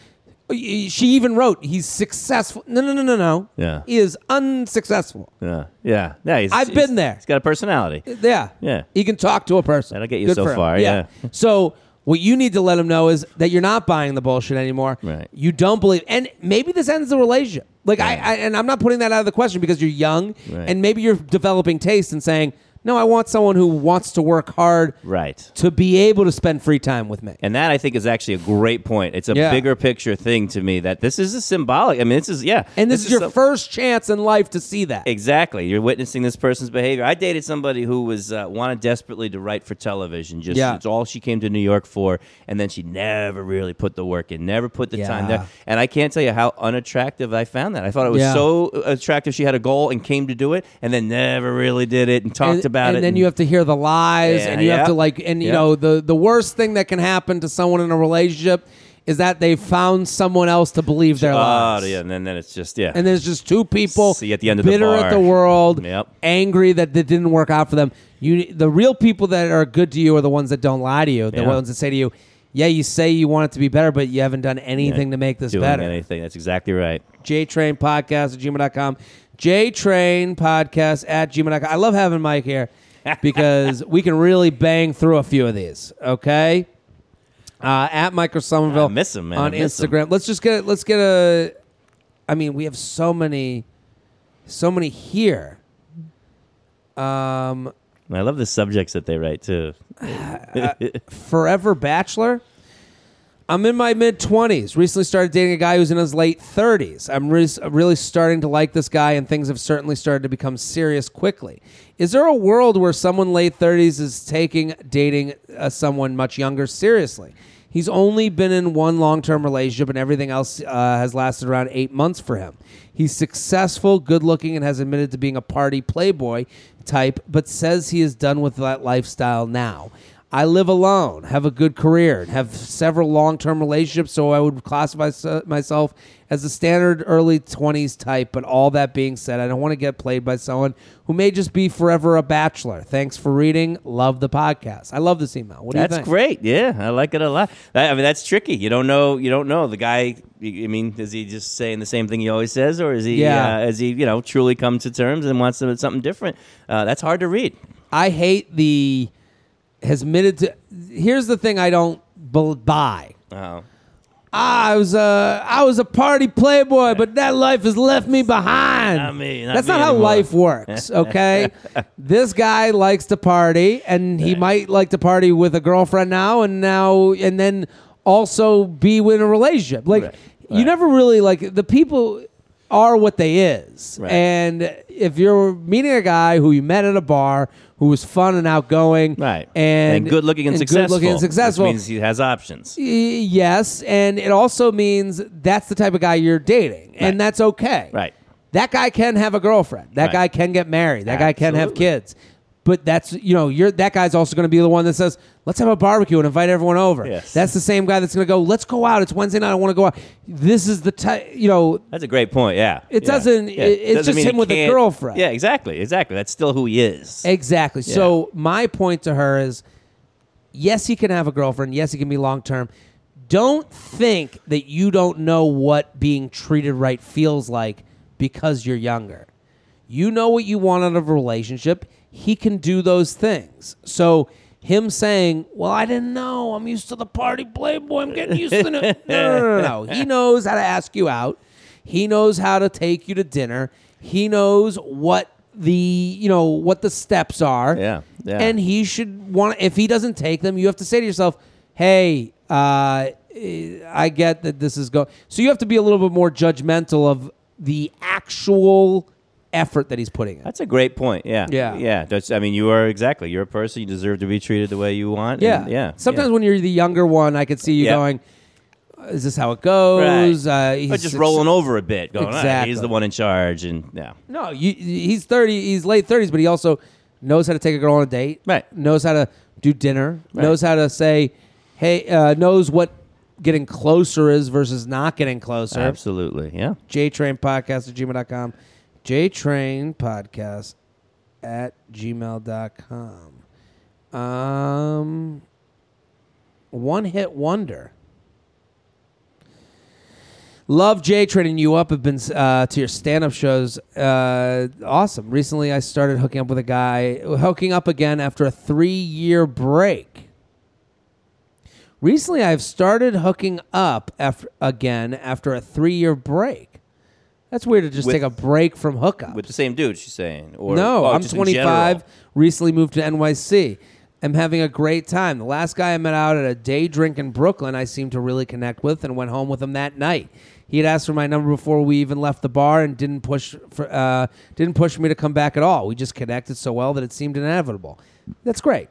She even wrote he's successful. No no no no no. Yeah. he is unsuccessful. Yeah. Yeah. Yeah. He's, I've he's- been there. He's got a personality. Yeah. Yeah. He can talk to a person. That'll get you Good so him. far, yeah. so what you need to let him know is that you're not buying the bullshit anymore. Right. You don't believe, and maybe this ends the relationship. Like I, I, and I'm not putting that out of the question because you're young, Right. and maybe you're developing taste and saying, no, I want someone who wants to work hard Right. to be able to spend free time with me. And that I think is actually a great point. It's a Yeah. bigger picture thing to me that this is a symbolic. I mean, this is yeah. And this, is your some- first chance in life to see that. Exactly. You're witnessing this person's behavior. I dated somebody who was uh, wanted desperately to write for television. Just Yeah. it's all she came to New York for, and then she never really put the work in, never put the time Yeah. there. And I can't tell you how unattractive I found that. I thought it was Yeah. so attractive. She had a goal and came to do it, and then never really did it and talked and, about and it. then you have to hear the lies Yeah, and you have to like and you Yeah. know the the worst thing that can happen to someone in a relationship is that they found someone else to believe their Oh, lies yeah, and then, then it's just yeah. and there's just two people See at the end of the bitter at the world Yep. angry that it didn't work out for them you the real people that are good to you are the ones that don't lie to you the Yeah. ones that say to you yeah you say you want it to be better but you haven't done anything to make this doing better anything. That's exactly right. JTrain Podcast at gmail.com. JTrain Podcast at gmail.com. I love having Mike here *laughs* because we can really bang through a few of these. Okay. Uh, at Michael Somerville I miss him, man. on I miss him. Instagram. Let's just get let's get a. I mean, we have so many, so many here. Um, I love the subjects that they write too. *sighs* Forever Bachelor. I'm in my mid 20s. Recently started dating a guy who's in his late 30s. I'm re- really starting to like this guy, and things have certainly started to become serious quickly. Is there a world where someone late 30s is taking dating uh, someone much younger seriously? He's only been in one long term relationship, and everything else uh, has lasted around eight months for him. He's successful, good looking, and has admitted to being a party playboy type, but says he is done with that lifestyle now. I live alone, have a good career, and have several long term relationships, so I would classify myself as a standard early 20s type. But all that being said, I don't want to get played by someone who may just be forever a bachelor. Thanks for reading. Love the podcast. I love this email. What do you think? That's great. Yeah, I like it a lot. I mean, that's tricky. You don't know. You don't know the guy. I mean, is he just saying the same thing he always says, or is he? Yeah. Uh, is he? You know, truly come to terms and wants something different? Uh, that's hard to read. I hate the has admitted to. Here's the thing I don't buy. Oh, I was a I was a party playboy, but that life has left me behind. Not me, not That's me not how anymore. life works. *laughs* Okay, this guy likes to party, and he might like to party with a girlfriend now, and now and then also be in a relationship. Like Right, you right. never really like the people are what they is, Right. and if you're meeting a guy who you met at a bar who was fun and outgoing, right. and, good looking and, successful. good looking and successful, Which means he has options. Y- Yes, and it also means that's the type of guy you're dating, Right. and that's okay. Right. That guy can have a girlfriend. That Right. guy can get married. That guy can have kids. But that's you know you're that guy's also going to be the one that says let's have a barbecue and invite everyone over. Yes. That's the same guy that's going to go let's go out. It's Wednesday night. I want to go out. This is the type you know. That's a great point. Yeah. It Yeah. doesn't- Yeah. it- it's Doesn't just him with a girlfriend. Yeah, exactly. Exactly. That's still who he is. Exactly. So my point to her is, yes, he can have a girlfriend. Yes, he can be long term. Don't think that you don't know what being treated right feels like because you're younger. You know what you want out of a relationship. He can do those things. So him saying, "Well, I didn't know. I'm used to the party playboy. I'm getting used to it." *laughs* No, no, no, no. He knows how to ask you out. He knows how to take you to dinner. He knows what the you know what the steps are. Yeah, yeah. And he should want. If he doesn't take them, you have to say to yourself, "Hey, uh, I get that this is going." So you have to be a little bit more judgmental of the actual effort that he's putting in. That's a great point. Yeah. Yeah. Yeah. That's. I mean, you are exactly. You're a person. You deserve to be treated the way you want. Yeah, and- yeah. Sometimes yeah. when you're the younger one, I could see you Yeah. going, "Is this how it goes?" Right. Uh, he's Or just rolling over a bit, going, "All right, Exactly. he's the one in charge, and yeah, No, you, he's thirty. He's late thirties, but he also knows how to take a girl on a date. Right. Knows how to do dinner. Right. Knows how to say, "Hey," uh, knows what getting closer is versus not getting closer. absolutely, yeah. JTrain Podcast at gmail.com. JTrain Podcast at gmail.com. Um, one hit wonder. Love J training you up. Have been uh, to your stand up shows. Uh, awesome. Recently, I started hooking up with a guy, hooking up again after a three year break. Recently, I've started hooking up after, again after a three year break. That's weird to just With- take a break from hookup. With the same dude, she's saying, or no, oh, I'm just in 25. general. Recently moved to NYC. I'm having a great time. The last guy I met out at a day drink in Brooklyn, I seemed to really connect with, and went home with him that night. He had asked for my number before we even left the bar, and didn't push for uh, didn't push me to come back at all. We just connected so well that it seemed inevitable. That's great.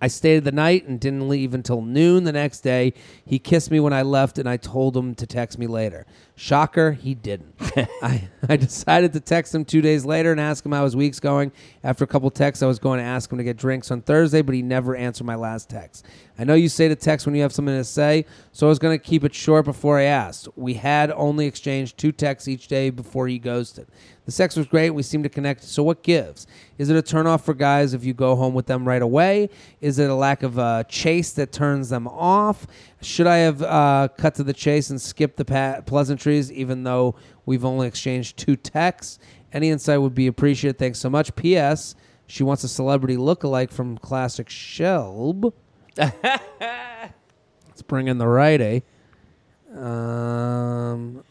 I stayed the night and didn't leave until noon the next day. He kissed me when I left, and I told him to text me later. Shocker, he didn't. *laughs* I, I decided to text him two days later and ask him how his week's going. After a couple texts, I was going to ask him to get drinks on Thursday, but he never answered my last text. I know you say to text when you have something to say, so I was going to keep it short before I asked. We had only exchanged two texts each day before he ghosted. The sex was great. We seemed to connect. So what gives? Is it a turnoff for guys if you go home with them right away? Is it a lack of uh, chase that turns them off? Should I have uh, cut to the chase and skipped the pa- pleasantries, even though we've only exchanged two texts? Any insight would be appreciated. Thanks so much. P.S. She wants a celebrity look-alike from classic Shelb. *laughs* Let's bring in the righty. Um,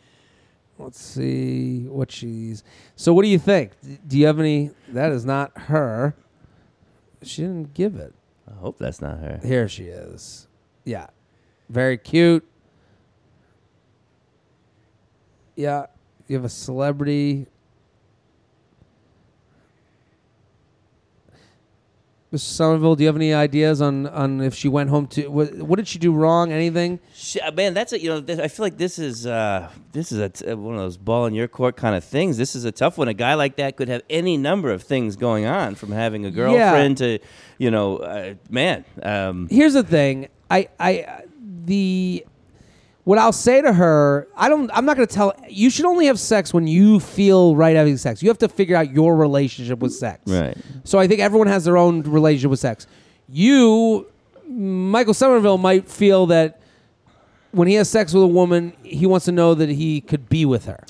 let's see what she's. So, what do you think? Do you have any? That is not her. She didn't give it. I hope that's not her. Here she is. Yeah, very cute. Yeah, you have a celebrity. Mr. Somerville, do you have any ideas on on if she went home to what, what did she do wrong? Anything? Sh- uh, Man, that's a you know. I feel like this is uh, this is a t- one of those ball in your court kind of things. This is a tough one. A guy like that could have any number of things going on, from having a girlfriend to, you know, uh, man. Um, Here's the thing. I I the what I'll say to her, I don't I'm not going to tell you should only have sex when you feel right having sex. You have to figure out your relationship with sex. Right. So I think everyone has their own relationship with sex. You Michael Somerville might feel that when he has sex with a woman, he wants to know that he could be with her.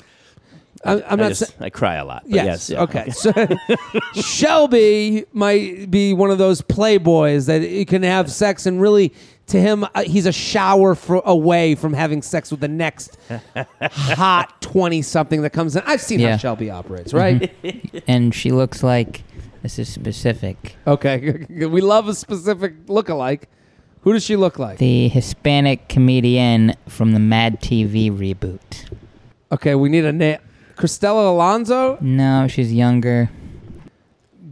I, not just, sa- I cry a lot. but Yes. yes. yeah, okay. *laughs* So Shelby might be one of those playboys that can have sex and really, to him, uh, he's a shower fro- away from having sex with the next *laughs* hot twenty something that comes in. I've seen how Yeah. Shelby operates, right? *laughs* And she looks like this is specific. okay. *laughs* we love a specific lookalike. Who does she look like? The Hispanic comedian from the Mad TV reboot. Okay, we need a name. Cristela Alonzo. No, she's younger.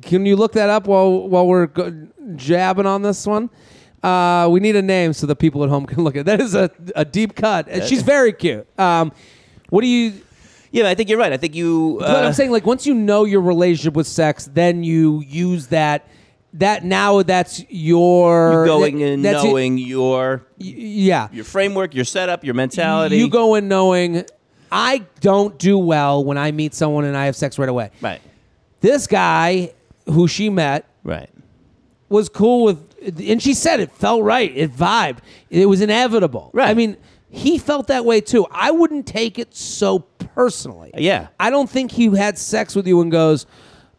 Can you look that up while while we're go- jabbing on this one? Uh, we need a name so the people at home *laughs* can look at. it. That is a, a deep cut. And She's very cute. Um, what do you? Yeah, I think you're right. I think you. Uh, but I'm saying like once you know your relationship with sex, then you use that. That now that's your you're going in that's it- knowing your y- yeah. your framework, your setup, your mentality. You go in knowing I don't do well when I meet someone and I have sex right away. right, This guy who she met right. Was cool with, and she said it felt right. It vibed. It was inevitable. Right. I mean, he felt that way too. I wouldn't take it so personally. Yeah. I don't think he had sex with you and goes,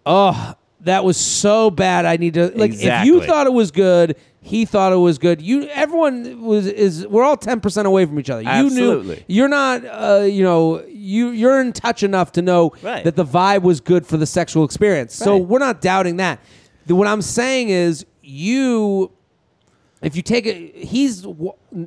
"Oh, that was so bad. I need to like." If you thought it was good, he thought it was good. You, everyone was is. We're all ten percent away from each other. You knew Absolutely. you're not. Uh, you know, you you're in touch enough to know Right. that the vibe was good for the sexual experience. So we're not doubting that. The- what I'm saying is you if you take it he's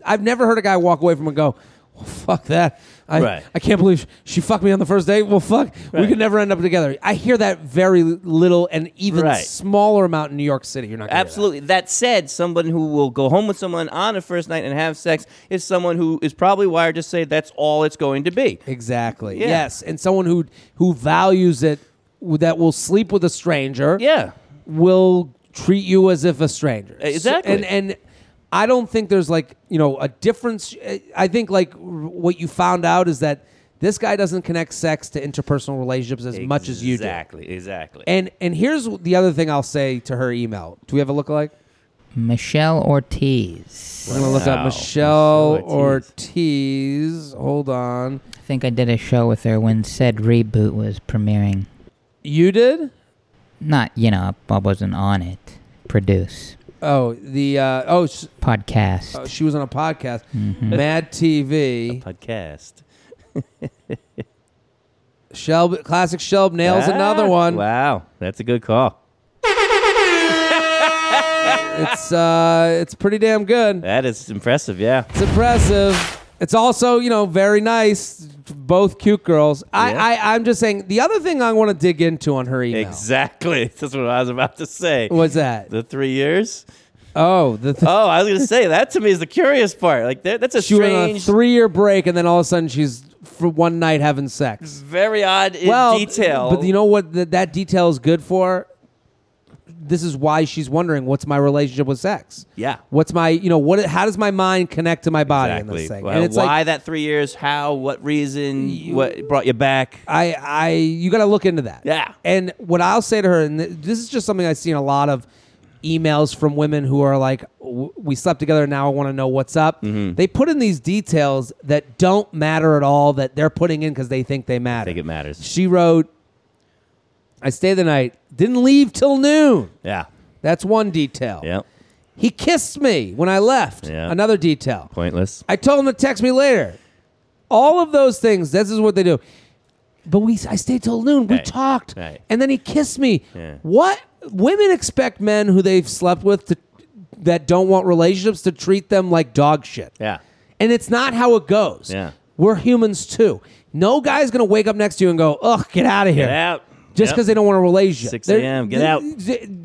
i've never heard a guy walk away from and go well, fuck that I, Right. I can't believe she fucked me on the first date well fuck we Right. could never end up together i hear that very little and even Right. smaller amount in new york city you're not gonna that. Absolutely. That. said, someone who will go home with someone on a first night and have sex is someone who is probably wired to say that's all it's going to be. exactly Yeah. yes and someone who who values it that will sleep with a stranger Yeah. Will treat you as if a stranger. So- Exactly. and and I don't think there's like you know a difference. I think like what you found out is that this guy doesn't connect sex to interpersonal relationships as much as you do. Exactly. Exactly. And and here's the other thing I'll say to her email. Do we have a lookalike? Michelle Ortiz. I'm gonna look up Wow. Michelle Michelle Ortiz. Hold on. I think I did a show with her when said reboot was premiering. You did? Not, you know, I wasn't on it. Produce. Oh, the uh, oh, sh- Podcast. oh, she was on a podcast, Mhm. Mad TV. Podcast. *laughs* Shelb, classic Shelb nails Ah, another one. Wow, that's a good call. *laughs* It's uh, it's pretty damn good. That is impressive. Yeah. It's impressive. It's also, you know, very nice. Both cute girls. I, Yeah. I, I'm just saying. The other thing I want to dig into on her email Exactly. *laughs* That's what I was about to say. was that. The three years. Oh, the th- Oh, I was going to say that to me is the curious part. Like that, that's a she went on a strange, three-year break, and then all of a sudden she's for one night having sex. very odd in well, detail. but you know what th- that detail is good for? This is why she's wondering what's my relationship with sex. yeah. What's my, you know, what? How does my mind connect to my body in this thing? Well, and it's why like that three years? How? What reason? what brought you back? I, I, you got to look into that. Yeah. And what I'll say to her, and this is just something I've seen a lot of emails from women who are like, "We slept together. Now I want to know what's up." Mm-hmm. They put in these details that don't matter at all that they're putting in because they think they I matter. think it matters. She wrote, "I stayed the night. Didn't leave till noon." Yeah. That's one detail. Yep. He kissed me when I left. Yeah. Another detail. Pointless. I told him to text me later. All of those things, this is what they do. But we, I stayed till noon. We Right. talked, Right. and then he kissed me. Yeah. What women expect men who they've slept with to that don't want relationships to treat them like dog shit. Yeah. And it's not how it goes. Yeah. We're humans too. No guy's gonna wake up next to you and go, "Ugh, get out of here." Get out. Just Yep. because they don't want a relationship. 6 They're- a.m., get out.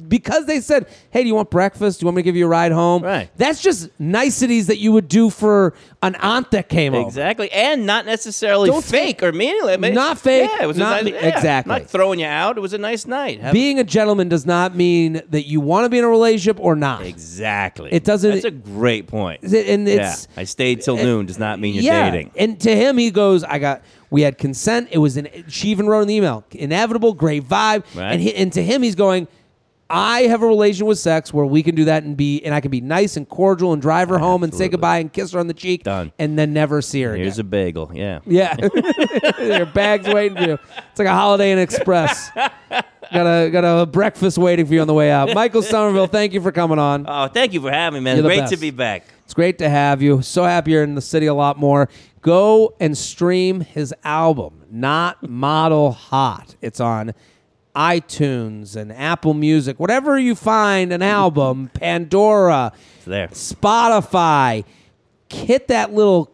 because they said, "Hey, do you want breakfast? Do you want me to give you a ride home?" Right. That's just niceties that you would do for an aunt that came over. Exactly, and not necessarily Don't fake or meaningless. Not fake, Yeah, it was not nice, yeah, exactly. Not throwing you out. It was a nice night. Have- Being a gentleman does not mean that you want to be in a relationship or not. exactly. It doesn't- That's a great point. And it's yeah, I stayed till uh, noon does not mean you're yeah. dating. And to him, he goes, "I got." We had consent. It was an. She even wrote in the email, inevitable, great vibe. Right. And he, and to him, he's going. I have a relation with sex where we can do that and be, and I can be nice and cordial and drive her home and say Absolutely. goodbye and kiss her on the cheek, Done. and then never see her Here's a again. bagel. Yeah. yeah, *laughs* your bag's waiting for you. It's like a Holiday Inn Express. got a got a breakfast waiting for you on the way out. Michael Somerville, thank you for coming on. Oh, thank you for having me, man. You're the Great best. to be back. It's great to have you. So happy you're in the city a lot more. Go and stream his album, Not Model Hot. It's on iTunes and Apple Music, whatever you find an album, *laughs* Pandora, It's there. Spotify. Hit that little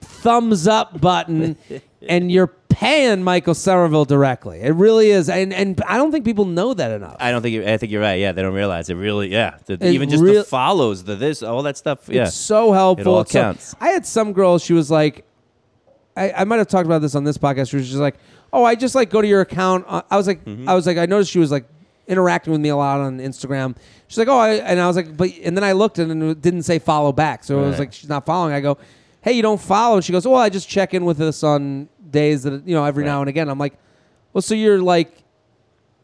thumbs up button, *laughs* and you're paying Michael Somerville directly. It really is, and and I don't think people know that enough. I don't think you I think you're right. Yeah, they don't realize it. Really, yeah. The, It even just real- the follows, the this, all that stuff. Yeah, It's so helpful. It all So counts. I had some girl, she was like, I, I might have talked about this on this podcast. She was just like, oh, I just like go to your account. Uh, I was like, Mm-hmm. I was like, I noticed she was like interacting with me a lot on Instagram. She's like, oh, I, and I was like, but, and then I looked and it didn't say follow back. So it was like, she's not following. I go, hey, you don't follow. She goes, well, I just check in with us on days that, you know, every now and again. I'm like, well, so you're like,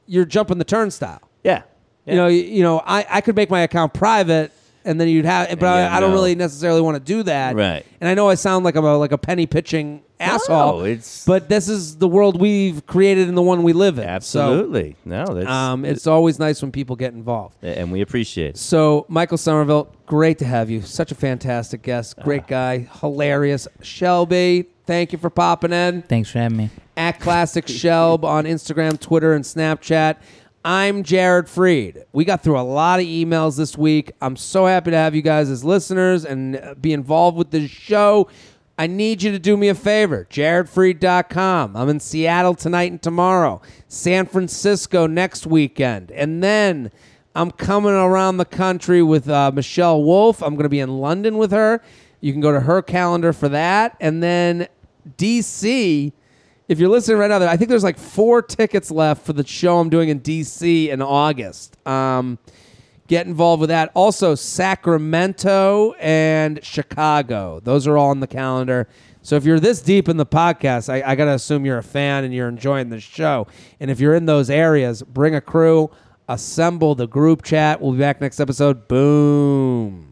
you're jumping the turnstile. yeah. You know, you, you know, I, I could make my account private, and then you'd have, but Yeah, I, I don't no. really necessarily want to do that. Right. And I know I sound like I'm a like a penny pitching asshole. No, it's- but this is the world we've created and the one we live in. absolutely. no, that's So, um, it's always nice when people get involved. and we appreciate it. So, Michael Somerville, great to have you. Such a fantastic guest. Great guy. Hilarious. Shelby, thank you for popping in. Thanks for having me. at Classic *laughs* Shelb on Instagram, Twitter, and Snapchat. I'm Jared Freid. We got through a lot of emails this week. I'm so happy to have you guys as listeners and uh, be involved with this show. I need you to do me a favor. JaredFreid.com. I'm in Seattle tonight and tomorrow. San Francisco next weekend. And then I'm coming around the country with uh, Michelle Wolf. I'm going to be in London with her. You can go to her calendar for that. And then DC if you're listening right now, I think there's like four tickets left for the show I'm doing in DC in August. Um, get involved with that. Also, Sacramento and Chicago. Those are all on the calendar. So if you're this deep in the podcast, I, I got to assume you're a fan and you're enjoying the show. And if you're in those areas, bring a crew, assemble the group chat. We'll be back next episode. Boom.